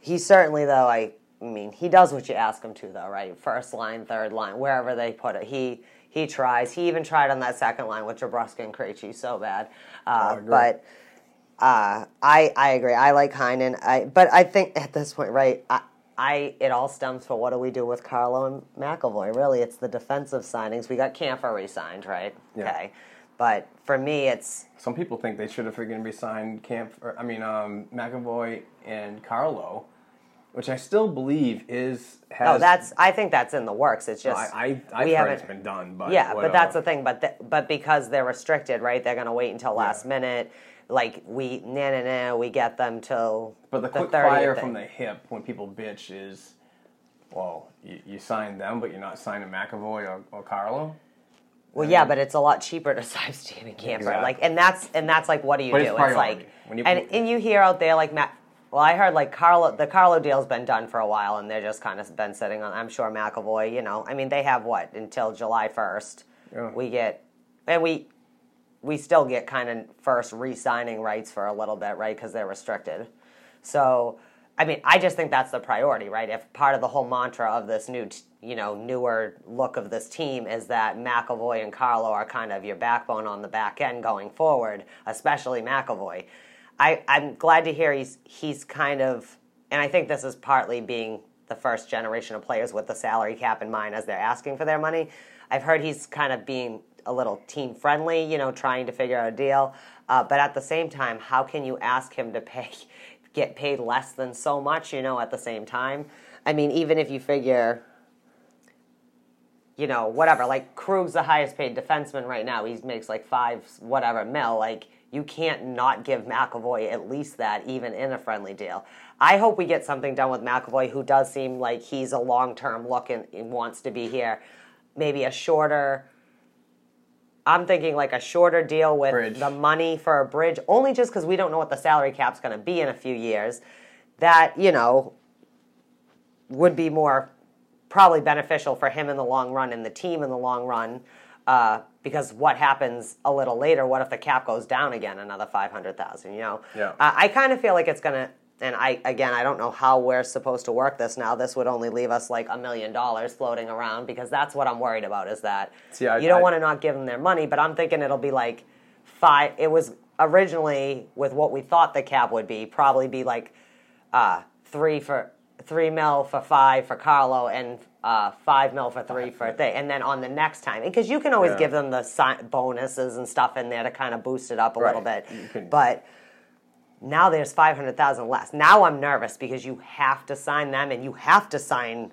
he certainly though. I, I mean, he does what you ask him to though, right? First line, third line, wherever they put it, he he tries. He even tried on that second line with Jabrowski and Krejci so bad, uh, but. Uh, I I agree. I like Heinen. I but I think at this point, right? I, I it all stems for what do we do with Carlo and McAvoy? Really, it's the defensive signings. We got Kampfer re-signed, right? Yeah. Okay, but for me, it's Some people think they should have freaking re-signed Camp. Or, I mean, um, McAvoy and Carlo, which I still believe is has. no. That's I think that's in the works. It's just I I, I we haven't- it's been done, but yeah, but that's the thing. But th- but because they're restricted, right? They're gonna wait until last Yeah. minute. Like we na na na, we get them till But the quick fire thing. from the hip when people bitch is, well, you, you signed them, but you're not signing McAvoy or, or Carlo. Well, yeah, but it's a lot cheaper to sign Steven Kampfer. Exactly. Like, and that's and that's like, what do you But do? it's It's, like, you- and and you hear out there like Matt. Well, I heard like Carlo, the Carlo deal's been done for a while, and they're just kind of been sitting on. I'm sure McAvoy, you know, I mean, they have what until July first. Yeah. We get, and we, we still get kind of first re-signing rights for a little bit, right? Because they're restricted. So, I mean, I just think that's the priority, right? If part of the whole mantra of this new, you know, newer look of this team is that McAvoy and Carlo are kind of your backbone on the back end going forward, especially McAvoy. I, I'm glad to hear he's he's kind of, and I think this is partly being the first generation of players with the salary cap in mind as they're asking for their money. I've heard he's kind of being a little team friendly, you know, trying to figure out a deal. Uh, but at the same time, how can you ask him to pay, get paid less than so much, you know, at the same time? I mean, even if you figure, you know, whatever, like Krug's the highest paid defenseman right now. He makes like five, whatever mil. Like, you can't not give McAvoy at least that, even in a friendly deal. I hope we get something done with McAvoy, who does seem like he's a long term look and, and wants to be here. Maybe a shorter. I'm thinking like a shorter deal with Bridge. the money for a bridge, only just because we don't know what the salary cap's going to be in a few years. That, you know, would be more probably beneficial for him in the long run and the team in the long run. Uh, because what happens a little later? What if the cap goes down again another five hundred thousand? You know, Yeah. uh, I kind of feel like it's gonna. And I again, I don't know how we're supposed to work this now. This would only leave us like a million dollars floating around because that's what I'm worried about. Is that See, I- you don't want to not give them their money, but I'm thinking it'll be like five. It was originally with what we thought the cap would be, probably be like uh, three for three mil for five for Carlo and uh, five mil for three for thing, and then on the next time, because you can always Yeah. give them the si- bonuses and stuff in there to kind of boost it up a little bit, but. Now there's five hundred thousand less. Now I'm nervous because you have to sign them, and you have to sign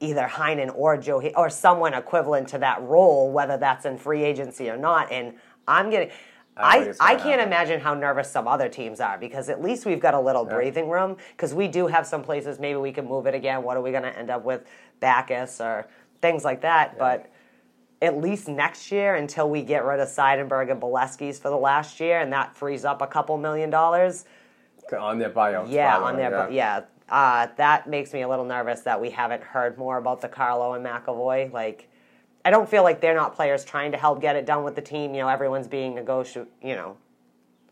either Heinen or Joe or someone equivalent to that role, whether that's in free agency or not. And I'm getting. I I, I can't happen. imagine how nervous some other teams are because at least we've got a little breathing room because we do have some places maybe we can move it again. What are we going to end up with, Backes or things like that? But at least next year until we get rid of Seidenberg and Beleskey's for the last year and that frees up a couple million dollars. on their buyouts. Yeah, on way, there, yeah. Uh, that makes me a little nervous that we haven't heard more about the Carlo and McAvoy. Like, I don't feel like they're not players trying to help get it done with the team. You know, everyone's being negotiate, you know,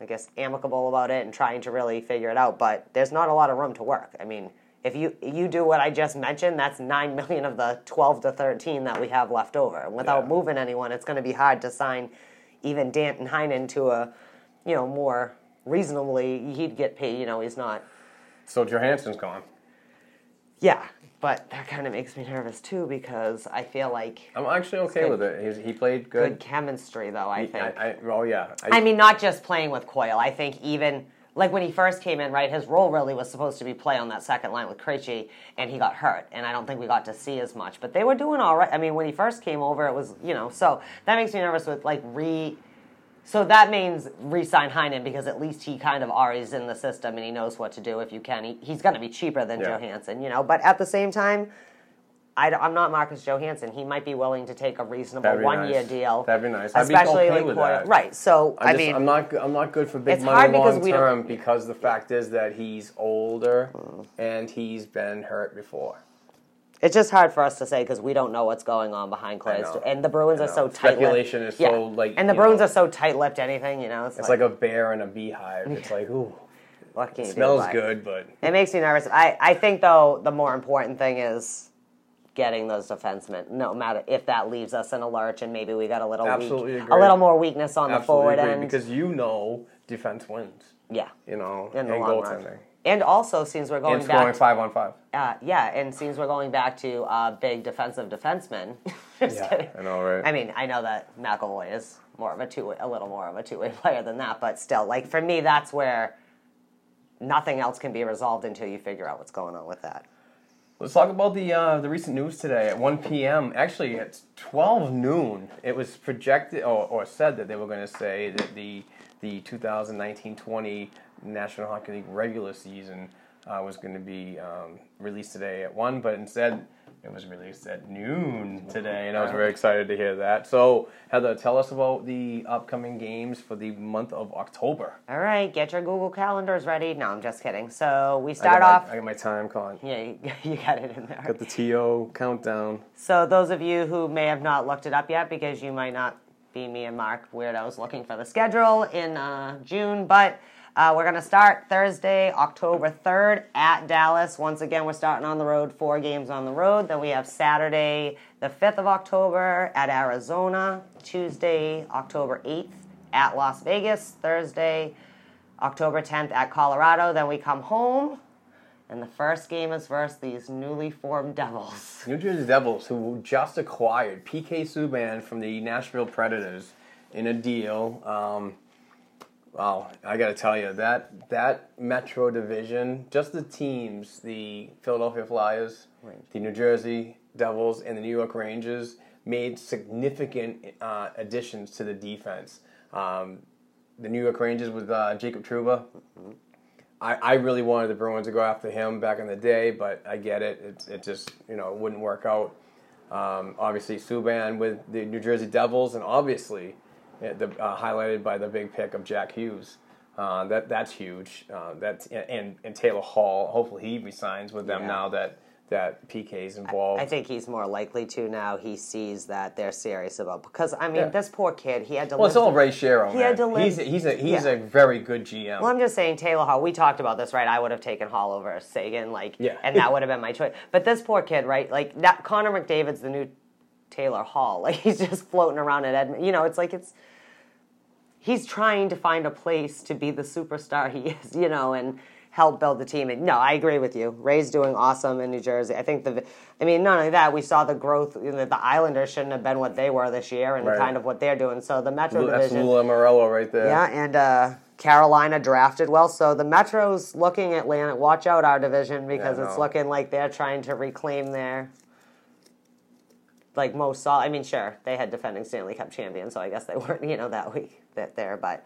I guess amicable about it and trying to really figure it out. But there's not a lot of room to work. I mean, if you you do what I just mentioned, that's nine million of the twelve to thirteen that we have left over. And without Yeah. moving anyone, it's going to be hard to sign even Danton Heinen to a, you know, more reasonably. He'd get paid. You know, he's not. So Johansson's gone. Yeah, but that kind of makes me nervous too because I feel like I'm actually okay good. with it. He's, he played good good. chemistry though. I He- think. I, I, oh yeah. I mean, not just playing with Coyle. I think even like when he first came in, right, his role really was supposed to be play on that second line with Krejci, and he got hurt, and I don't think we got to see as much. But they were doing all right. I mean, when he first came over, it was you know, so that makes me nervous with like re. So that means re-sign Heinen because at least he kind of already's in the system and he knows what to do if you can. He, he's going to be cheaper than Yeah. Johansson, you know. But at the same time, I, am not Marcus Johansson. He might be willing to take a reasonable one-year nice. deal. That'd be nice. I'd be Especially okay like with quarter- that. right. So I, I just, mean, I'm not. I'm not good for big money long term because the fact is that he's older and he's been hurt before. It's just hard for us to say because we don't know what's going on behind closed. And the Bruins are so tight. Speculation is so, like, and the Bruins know- are so tight-lipped. Anything, you know, it's, It's like a bear in a beehive. It's like, ooh, what can you smells it? good, but It makes me nervous. I, I think though the more important thing is getting those defensemen. No matter if that leaves us in a lurch and maybe we got a little Absolutely weak, agree. a little more weakness on the forward agree, end. because you know defense wins. yeah, You know, in the and long run. And also, since we're going and scoring back, five on five. uh, yeah, and since we're going back to uh, big defensive defensemen. Yeah, kidding. I know, right? I mean, I know that McAvoy is more of a two, a little more of a two-way player than that, but still, like for me, that's where nothing else can be resolved until you figure out what's going on with that. Let's talk about the uh, the recent news today at 1 p.m. Actually, at 12 noon, it was projected or, or said that they were going to say that the the 2019-20 National Hockey League regular season uh, was going to be um, released today at one, but instead it was released at noon today, and I was very excited to hear that. So, Heather, tell us about the upcoming games for the month of October. All right, get your Google calendars ready. No, I'm just kidding. So we start got my- off. I got my time caught. yeah, you, you got it in there. Got the TO countdown. So those of you who may have not looked it up yet, because you might not be me and Mark weirdos looking for the schedule in uh, June, but uh, we're going to start Thursday, October 3rd at Dallas. Once again, we're starting on the road, four games on the road. Then we have Saturday, the 5th of October at Arizona, Tuesday, October 8th at Las Vegas, Thursday, October 10th at Colorado. Then we come home. And the first game is versus these newly formed Devils. New Jersey Devils, who just acquired PK Subban from the Nashville Predators in a deal. Um, wow, I got to tell you that that Metro division, just the teams, the Philadelphia Flyers, the New Jersey Devils, and the New York Rangers, made significant uh, additions to the defense. Um, the New York Rangers with uh, Jacob Trouba. I, I really wanted the Bruins to go after him back in the day, but I get it. It, it just you know it wouldn't work out. Um, obviously, Subban with the New Jersey Devils, and obviously the, uh, highlighted by the big pick of Jack Hughes. Uh, that that's huge. Uh, that's and, and Taylor Hall. Hopefully, he resigns with them Yeah. now that that PK's involved. I think he's more likely to now. He sees that they're serious about because I mean Yeah. this poor kid. He had to. well, it's all Ray Shero. He man. had to live- He's a, he's a he's Yeah. a very good GM. Well, I'm just saying Taylor Hall. We talked about this, right? I would have taken Hall over Seguin, like, Yeah. and that would have been my choice. But this poor kid, right? Like that Connor McDavid's the new Taylor Hall. Like he's just floating around at Edmond. You know, it's like it's he's trying to find a place to be the superstar he is. You know, and help build the team. And no, I agree with you. Ray's doing awesome in New Jersey. I think the, I mean, not only that, we saw the growth. You know, the Islanders shouldn't have been what they were this year, and Right. kind of what they're doing. So the Metro That's Division. Lou Lamoriello right there. Yeah, and uh, Carolina drafted well. So the Metro's looking at Atlantic. Watch out our division because Yeah, it's no. looking like they're trying to reclaim their like most solid. I mean, sure, they had defending Stanley Cup champions, so I guess they weren't you know that week that there, but.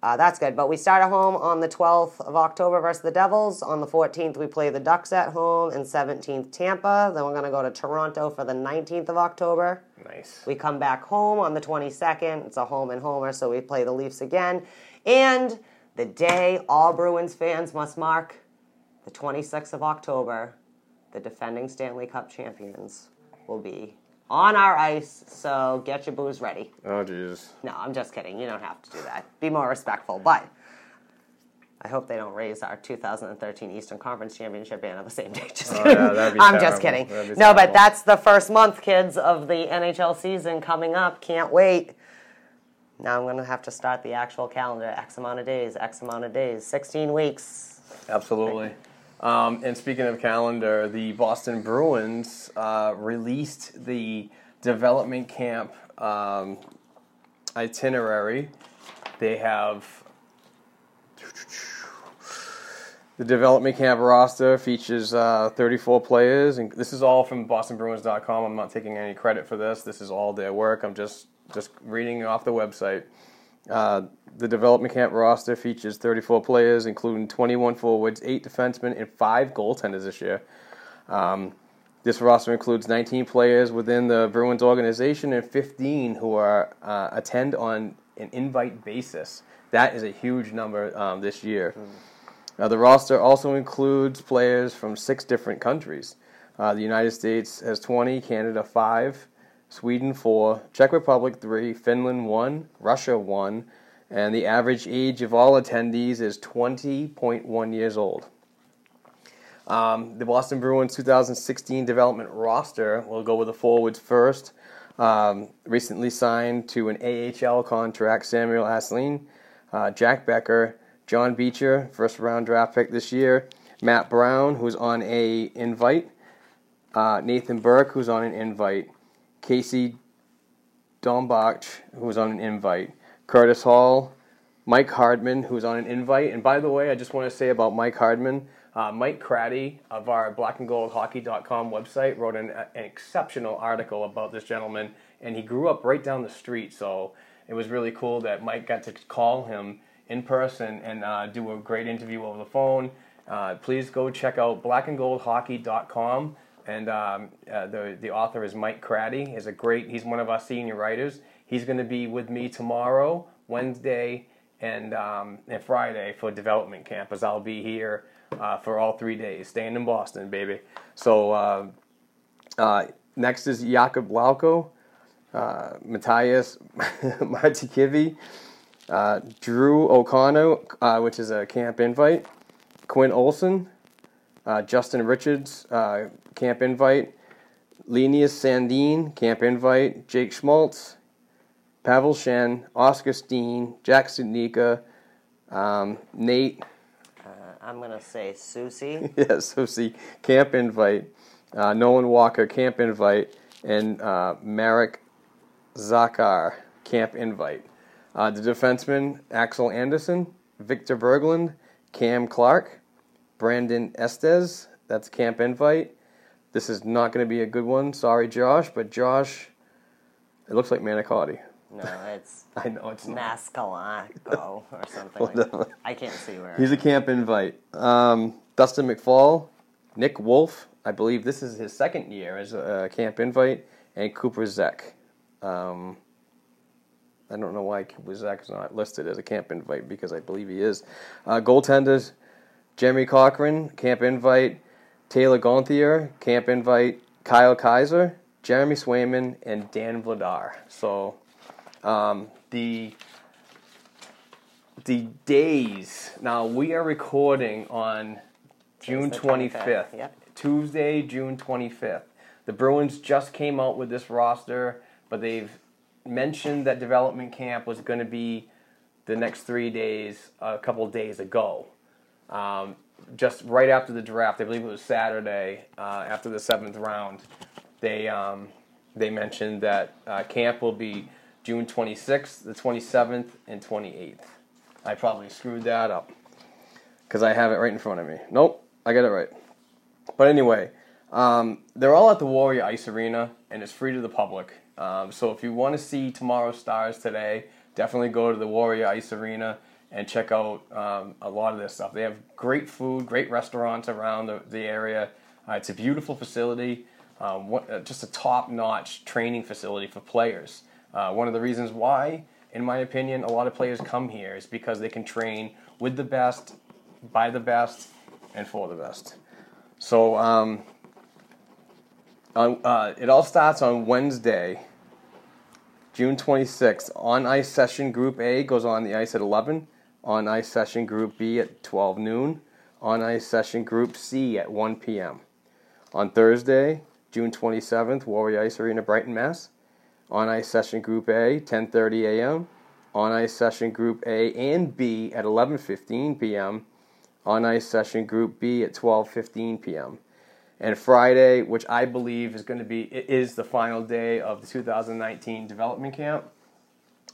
Uh, that's good. But we start at home on the 12th of October versus the Devils. On the 14th, we play the Ducks at home, and 17th, Tampa. Then we're going to go to Toronto for the 19th of October. Nice. We come back home on the 22nd. It's a home and homer, so we play the Leafs again. And the day all Bruins fans must mark, the 26th of October, the defending Stanley Cup champions will be on our ice. So get your booze ready. Oh Jesus. No, I'm just kidding. You don't have to do that. Be more respectful. But I hope they don't raise our 2013 Eastern Conference Championship ban on the same day. Just Oh, kidding. yeah, that'd be I'm just kidding. That'd be No, but that's the first month, kids, of the NHL season coming up. Can't wait. Now I'm going to have to start the actual calendar. X amount of days, X amount of days, 16 weeks. Absolutely. Um, and speaking of calendar, the Boston Bruins uh, released the development camp um, itinerary. They have The development camp roster features uh, 34 players, and this is all from BostonBruins.com. I'm not taking any credit for this. This is all their work. I'm just just reading off the website. Uh, the development camp roster features 34 players, including 21 forwards, 8 defensemen, and 5 goaltenders this year. Um, this roster includes 19 players within the Bruins organization and 15 who are uh, attend on an invite basis. That is a huge number um, this year. Uh, the roster also includes players from six different countries. Uh, the United States has 20, Canada 5, Sweden 4, Czech Republic 3, Finland 1, Russia 1, and the average age of all attendees is 20.1 years old. Um, the Boston Bruins 2016 development roster will go with the forwards first. Um, recently signed to an AHL contract, Samuel Asselin, uh, Jack Becker, John Beecher, first round draft pick this year, Matt Brown, who's on a invite, uh, Nathan Burke, who's on an invite, Casey Dornbach, who was on an invite, Curtis Hall, Mike Hardman, who was on an invite. And by the way, I just want to say about Mike Hardman, uh, Mike Craddy of our blackandgoldhockey.com website wrote an, an exceptional article about this gentleman, and he grew up right down the street. So it was really cool that Mike got to call him in person and uh, do a great interview over the phone. Uh, please go check out blackandgoldhockey.com. And um, uh, the the author is Mike Craddy. He's a great. He's one of our senior writers. He's going to be with me tomorrow, Wednesday, and um, and Friday for development camp. As I'll be here uh, for all three days, staying in Boston, baby. So uh, uh, next is Jakob Lauko, uh, Matias Martikivi, uh, Drew O'Connor, uh, which is a camp invite, Quinn Olson, uh, Justin Richards, uh, camp invite, Linus Sandin, camp invite, Jake Schmaltz, Pavel Shen, Oskar Steen, Jack Studnicka, um, Nate, Uh, I'm gonna say Susie. yes, Susie, camp invite, uh, Nolan Walker, camp invite, and uh, Marek Zakar, camp invite. Uh, the defensemen, Axel Andersson, Victor Berglund, Cam Clark, Brandon Estes, that's camp invite. This is not going to be a good one. Sorry, Josh, but Josh, it looks like Manicotti. No, it's I know it's not. Mascalaco or something. like that. I can't see where. He's a camp invite. Um, Dustin McFall, Nick Wolff, I believe this is his second year as a, uh camp invite, and Cooper Zech. Um, I don't know why Cooper Zech is not listed as a camp invite because I believe he is. Uh, goaltenders, Jeremy Cochran, camp invite, Taylor Gonthier, camp invite, Kyle Keyser, Jeremy Swayman, and Dan Vladar. So um, the the days. Now we are recording on June the 25th, yep. Tuesday, June twenty fifth. The Bruins just came out with this roster, but they've mentioned that development camp was going to be the next three days, a couple days ago. Um, just right after the draft, I believe it was Saturday, uh, after the seventh round, they um, they mentioned that uh, camp will be June 26th, the 27th, and 28th. I probably screwed that up because I have it right in front of me. Nope, I got it right. But anyway, um, they're all at the Warrior Ice Arena, and it's free to the public. Um, so if you want to see tomorrow's stars today, definitely go to the Warrior Ice Arena and check out um, a lot of this stuff. They have great food, great restaurants around the, the area. Uh, it's a beautiful facility, um, what, uh, just a top-notch training facility for players. Uh, one of the reasons why, in my opinion, a lot of players come here is because they can train with the best, by the best, and for the best. So um, uh, it all starts on Wednesday, June 26th. On ice session group A goes on the ice at 11. On ice session group B at 12 noon. On ice session group C at 1 p.m. On Thursday, June 27th, Warrior Ice Arena, Brighton, Mass. On ice session group A, 10:30 a.m. On ice session group A and B at 11:15 p.m. On ice session group B at 12:15 p.m. And Friday, which I believe is going to be is the final day of the 2019 development camp.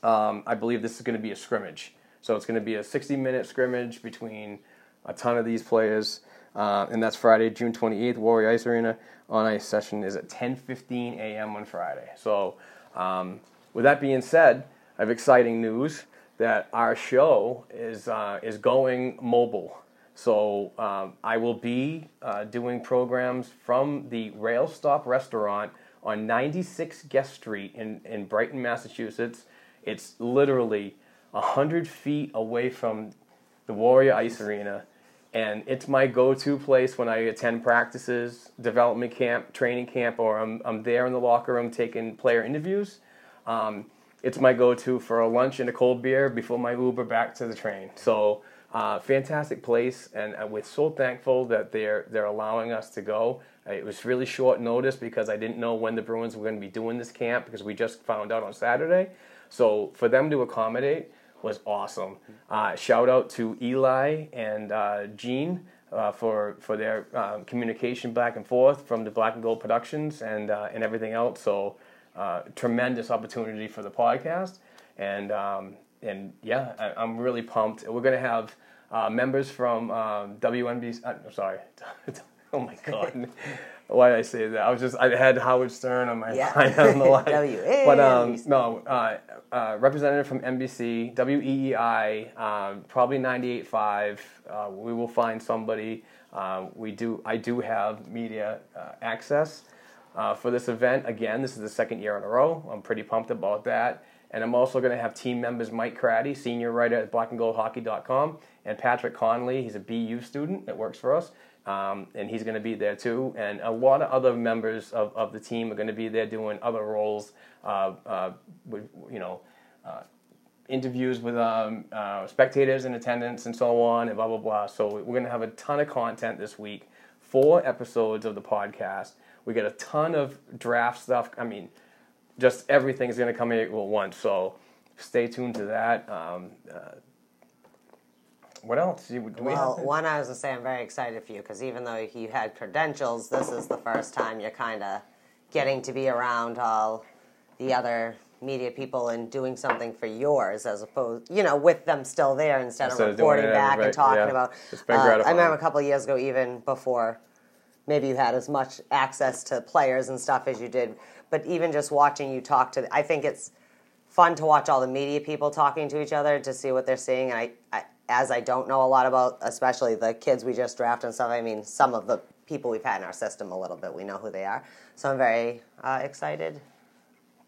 Um, I believe this is going to be a scrimmage. So it's going to be a 60 minute scrimmage between a ton of these players, uh, and that's Friday, June 28th, Warrior Ice Arena. On ice session is at 10:15 a.m. on Friday. So, um, with that being said, I have exciting news that our show is uh, is going mobile. So um, I will be uh, doing programs from the Rail Stop Restaurant on 96 Guest Street in, in Brighton, Massachusetts. It's literally 100 feet away from the Warrior Ice Arena. And it's my go to place when I attend practices, development camp, training camp, or I'm, I'm there in the locker room taking player interviews. Um, it's my go to for a lunch and a cold beer before my Uber back to the train. So, uh, fantastic place, and we're so thankful that they're they're allowing us to go. Uh, It was really short notice because I didn't know when the Bruins were going to be doing this camp because we just found out on Saturday. So for them to accommodate was awesome. Uh, shout out to Eli and uh, Gene uh, for for their um, communication back and forth from the Black and Gold Productions and uh, and everything else. So uh, tremendous opportunity for the podcast, and um, and yeah, I, I'm really pumped. We're gonna have uh, members from um, WNBC. Uh, sorry, oh my god. Why did I say that? I was just I had Howard Stern on my Yeah. mind on the line. But um, no, uh, uh, representative from NBC, WEEI, um, probably 98.5. Uh, we will find somebody. Uh, we do. I do have media uh, access uh, for this event. Again, this is the second year in a row. I'm pretty pumped about that. And I'm also going to have team members Mike Craddy, senior writer at blackandgoldhockey.com, and Patrick Conley. He's a BU student that works for us. Um, and he's going to be there too. And a lot of other members of, of the team are going to be there doing other roles, uh, uh, with, you know, uh, interviews with um, uh, spectators in attendance and so on, and blah, blah, blah. So we're going to have a ton of content this week, four episodes of the podcast. We get a ton of draft stuff. I mean, just everything is going to come in at once. So stay tuned to that. Um, uh, what else? Do we Well, have? one, I was gonna say I'm very excited for you because even though you had credentials, this is the first time you're kind of getting to be around all the other media people and doing something for yours as opposed, you know, with them still there instead, Instead of reporting back and talking yeah. about. It's been uh, I remember a couple of years ago, even before maybe you had as much access to players and stuff as you did, but even just watching you talk to, I think it's fun to watch all the media people talking to each other to see what they're seeing. And I, I as I don't know a lot about, especially the kids we just drafted and stuff. I mean, some of the people we've had in our system a little bit, we know who they are. So I'm very uh, excited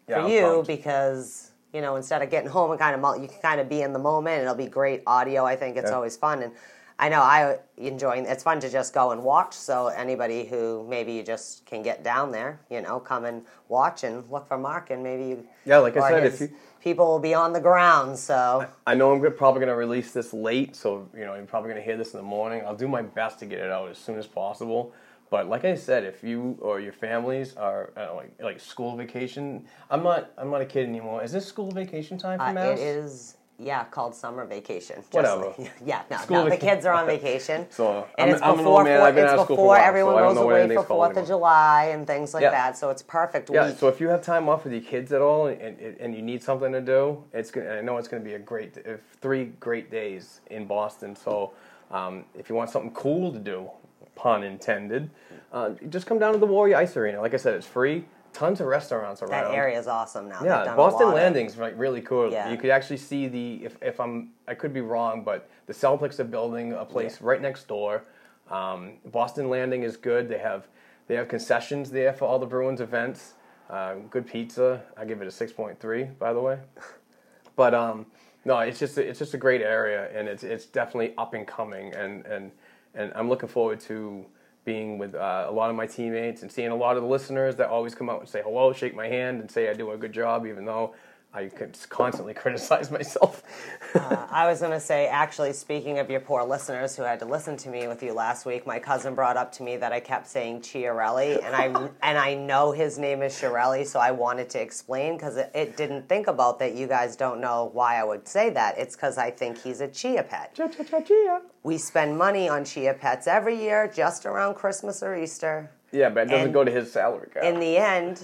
Yeah, for I'm you pumped. because you know instead of getting home and kind of you can kind of be in the moment. It'll be great audio. I think it's Yeah. always fun and. I know I enjoy. It's fun to just go and watch. So anybody who maybe you just can get down there, you know, come and watch and look for Mark, and maybe you. Yeah, like I said, if you- people will be on the ground. So I know I'm probably going to release this late, so you know you're probably going to hear this in the morning. I'll do my best to get it out as soon as possible. But like I said, if you or your families are uh, like like school vacation, I'm not I'm not a kid anymore. Is this school vacation time for uh, Mass? it is. Yeah, called summer vacation. Just Whatever. yeah, no, School no. The kids are on vacation. So, and I'm- it's I'm an before old man. four- I've been it's out of school for a before while, so everyone don't goes away for Fourth of anymore. July and things like Yeah. that. So it's perfect Yeah, week. so if you have time off with your kids at all, and, and, and you need something to do, it's gonna, I know it's going to be a great uh, three great days in Boston. So um, if you want something cool to do, pun intended, uh, just come down to the Warrior Ice Arena. Like I said, it's free. Tons of restaurants around. that area is awesome now. Yeah, Boston Landing's like really cool. Yeah. You could actually see the if, if I'm I could be wrong, but the Celtics are building a place right next door. Um, Boston Landing is good. They have they have concessions there for all the Bruins events. Uh, good pizza. I give it a six point three, by the way. But um, no, it's just a, it's just a great area, and it's it's definitely up and coming, and and and I'm looking forward to being with uh, a lot of my teammates and seeing a lot of the listeners that always come out and say hello, shake my hand, and say I do a good job, even though I could constantly criticize myself. Uh, I was going to say, actually, speaking of your poor listeners who had to listen to me with you last week, my cousin brought up to me that I kept saying Chiarelli, and I and I know his name is Chiarelli, so I wanted to explain because it, it didn't think about that. You guys don't know why I would say that. It's because I think he's a chia pet. Chia. We spend money on chia pets every year, just around Christmas or Easter. yeah, but it doesn't And go to his salary cap. In the end,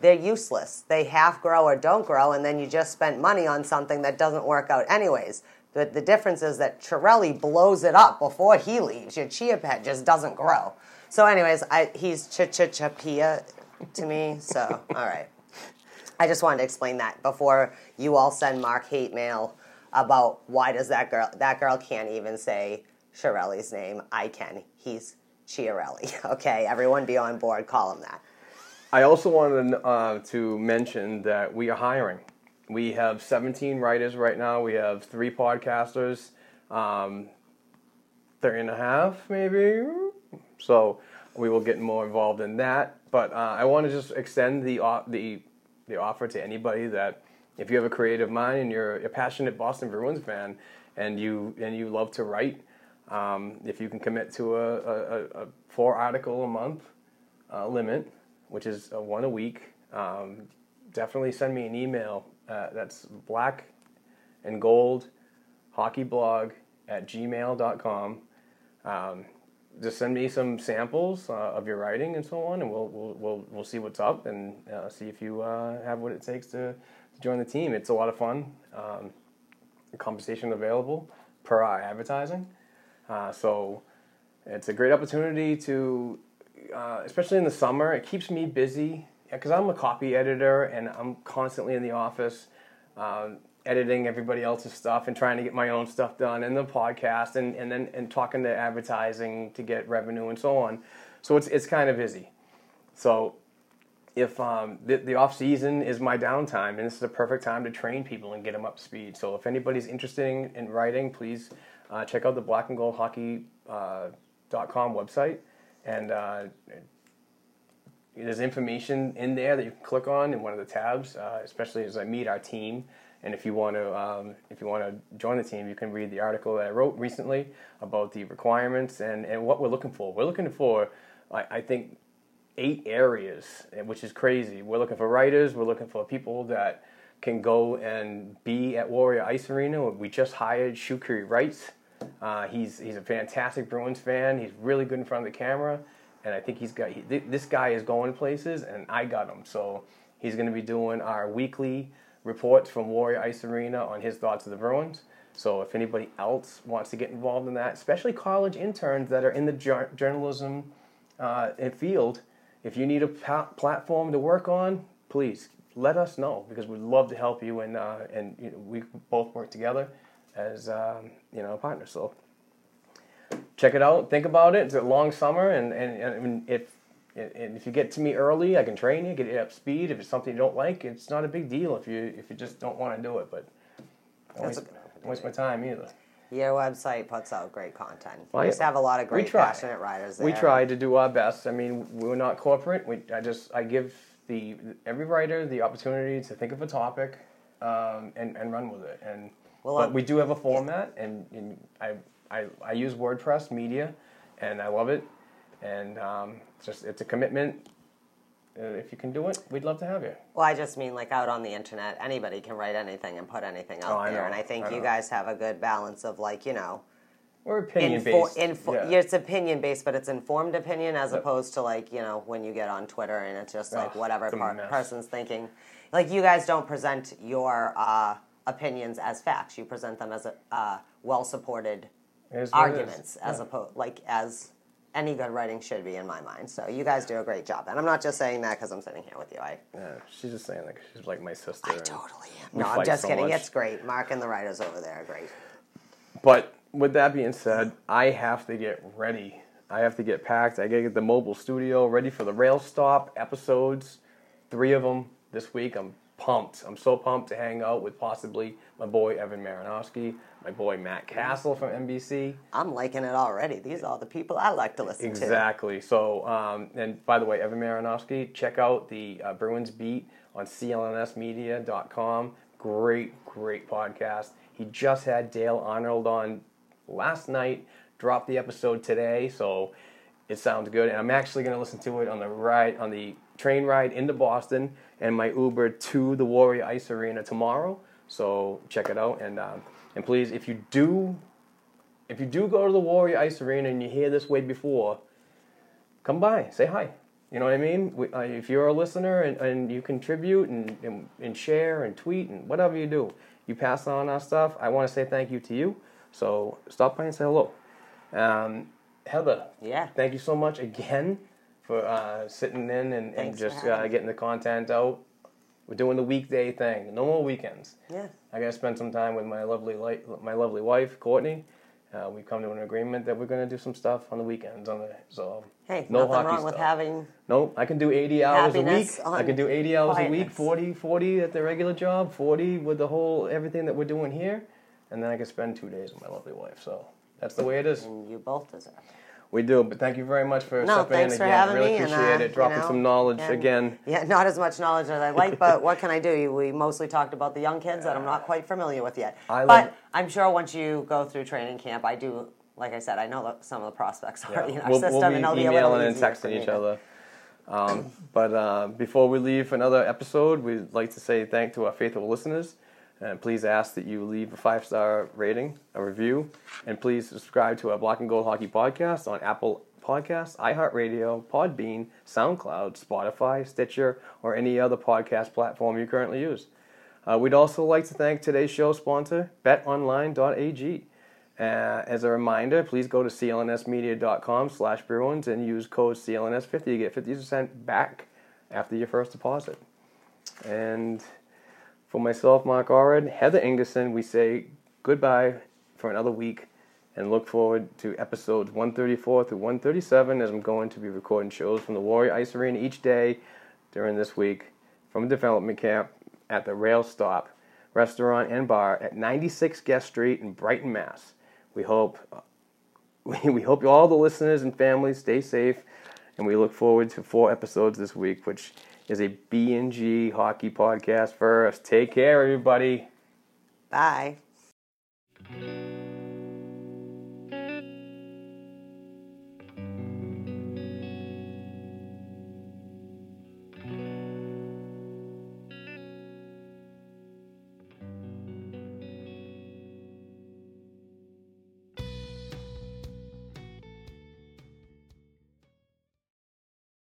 they're useless. They half grow or don't grow, and then you just spent money on something that doesn't work out anyways. The, the difference is that Chiarelli blows it up before he leaves. Your chia pet just doesn't grow. So, anyways, I, he's ch ch chapia to me. So, all right. I just wanted to explain that before you all send Mark hate mail about why does that girl that girl can't even say Chiarelli's name. I can. He's Chiarelli. Okay, everyone be on board. Call him that. I also wanted uh, to mention that we are hiring. We have 17 writers right now. We have three podcasters, um, three and a half maybe. So we will get more involved in that. But uh, I want to just extend the the the offer to anybody that if you have a creative mind and you're a passionate Boston Bruins fan and you and you love to write, um, if you can commit to a, a, a four article a month uh, limit, which is a one a week, um, definitely send me an email. Uh, that's black and gold hockey blog at gmail.com. Um, just send me some samples uh, of your writing and so on, and we'll we'll we'll, we'll see what's up and uh, see if you uh, have what it takes to, to join the team. It's a lot of fun. Um, compensation available per our advertising, uh, so it's a great opportunity to, uh, especially in the summer. It keeps me busy because I'm a copy editor and I'm constantly in the office. Um, editing everybody else's stuff and trying to get my own stuff done and the podcast and, and then and talking to advertising to get revenue and so on. So it's it's kind of busy. So if um, the, the off season is my downtime and this is the perfect time to train people and get them up speed. So if anybody's interested in, in writing, please uh, check out the black and gold hockey uh, website and uh, there's information in there that you can click on in one of the tabs, uh, especially as I meet our team. And if you want to, um, if you want to join the team, you can read the article that I wrote recently about the requirements and, and what we're looking for. We're looking for, I, I think, eight areas, which is crazy. We're looking for writers. We're looking for people that can go and be at Warrior Ice Arena. We just hired Shukri Wrights. Uh, he's he's a fantastic Bruins fan. He's really good in front of the camera, and I think he's got he, this guy is going places, and I got him. So he's going to be doing our weekly reports from Warrior Ice Arena on his thoughts of the Bruins. So if anybody else wants to get involved in that, especially college interns that are in the jour- journalism uh, field, if you need a pa- platform to work on, please let us know because we'd love to help you and uh, and you know, we both work together as um, you know a partner. So check it out, think about it. It's a long summer, and and, and if and if you get to me early, I can train you, get you up speed. If it's something you don't like, it's not a big deal if you if you just don't want to do it. But don't waste, waste my time either. Your website puts out great content. Well, you used have a lot of we great passionate writers there. We try to do our best. I mean, we're not corporate. We, I just I give the every writer the opportunity to think of a topic um, and and run with it. And Well, but um, we do have a format, and, and I, I I use WordPress media, and I love it. And um, it's just it's a commitment. Uh, if you can do it, we'd love to have you. Well, I just mean like out on the internet, anybody can write anything and put anything out Oh, there, know, and I think I you know. guys have a good balance of like you know, We're opinion info, based. info, yeah. yeah, it's opinion based, but it's informed opinion as Yep. opposed to like you know when you get on Twitter and it's just like Ugh, whatever par- person's thinking. Like you guys don't present your uh, opinions as facts; you present them as a, uh, well supported It is what it is. arguments, as Yeah. opposed like as any good writing should be in my mind. So you guys do a great job, and I'm not just saying that because I'm sitting here with you. I Yeah, she's just saying like she's like my sister. I totally am. No, I'm just so kidding. much. It's great. Mark and the writers over there are great. But with that being said, I have to get ready. I have to get packed. I gotta get the mobile studio ready for the rail stop episodes. Three of them this week. I'm pumped. I'm so pumped to hang out with possibly my boy Evan Marinofsky, my boy Matt Castle from NBC. I'm liking it already. These are all the people I like to listen to. Exactly. So, um, and by the way, Evan Marinofsky, check out the uh, Bruins Beat on clnsmedia.com. Great, great podcast. He just had Dale Arnold on last night, dropped the episode today, so it sounds good. And I'm actually going to listen to it on the ride, on the train ride into Boston and my Uber to the Warrior Ice Arena tomorrow. So check it out. And, um, and please, if you do if you do go to the Warrior Ice Arena and you hear this way before, come by, say hi. You know what I mean? We, uh, if you're a listener and, and you contribute and, and, and share and tweet and whatever you do, you pass on our stuff. I want to say thank you to you. So stop by and say hello. Um, Heather, Yeah. thank you so much again for uh, sitting in and, and just uh, getting the content out. We're doing the weekday thing. No more weekends. Yeah. I gotta spend some time with my lovely li- my lovely wife Courtney. Uh, we've come to an agreement that we're gonna do some stuff on the weekends. On the so Hey, no nothing hockey wrong with stuff. having. No, I can do 80 hours a week. I can do 80 hours a week, quietness. 40, 40 at the regular job, 40 with the whole everything that we're doing here, and then I can spend two days with my lovely wife. So that's the way it is. And you both deserve. it. We do, but thank you very much for No, stepping thanks in for again. having really me. and, appreciate uh, it. Dropping you know, some knowledge and- again. Yeah, not as much knowledge as I'd like, but what can I do? We mostly talked about the young kids that I'm not quite familiar with yet. I but love- I'm sure once you go through training camp, I do. Like I said, I know some of the prospects already in our we'll, system, we'll be and it'll be a little emailing and texting each other. Um, but uh, before we leave another episode, we'd like to say thank to our faithful listeners. And please ask that you leave a five star rating, a review, and please subscribe to our Black and Gold Hockey podcast on Apple Podcasts, iHeartRadio, Podbean, SoundCloud, Spotify, Stitcher, or any other podcast platform you currently use. Uh, we'd also like to thank today's show sponsor, betonline.ag. Uh, as a reminder, please go to clnsmedia.com slash Bruins and use code CLNS50 to get 50% back after your first deposit. And for myself, Mark Allred, Heather Ingerson, we say goodbye for another week and look forward to episodes 134 through 137 as I'm going to be recording shows from the Warrior Ice Arena each day during this week from development camp at the Rail Stop restaurant and bar at 96 Guest Street in Brighton, Mass. We hope we hope all the listeners and families stay safe, and we look forward to four episodes this week, which is a B&G hockey podcast for us. Take care, everybody. Bye.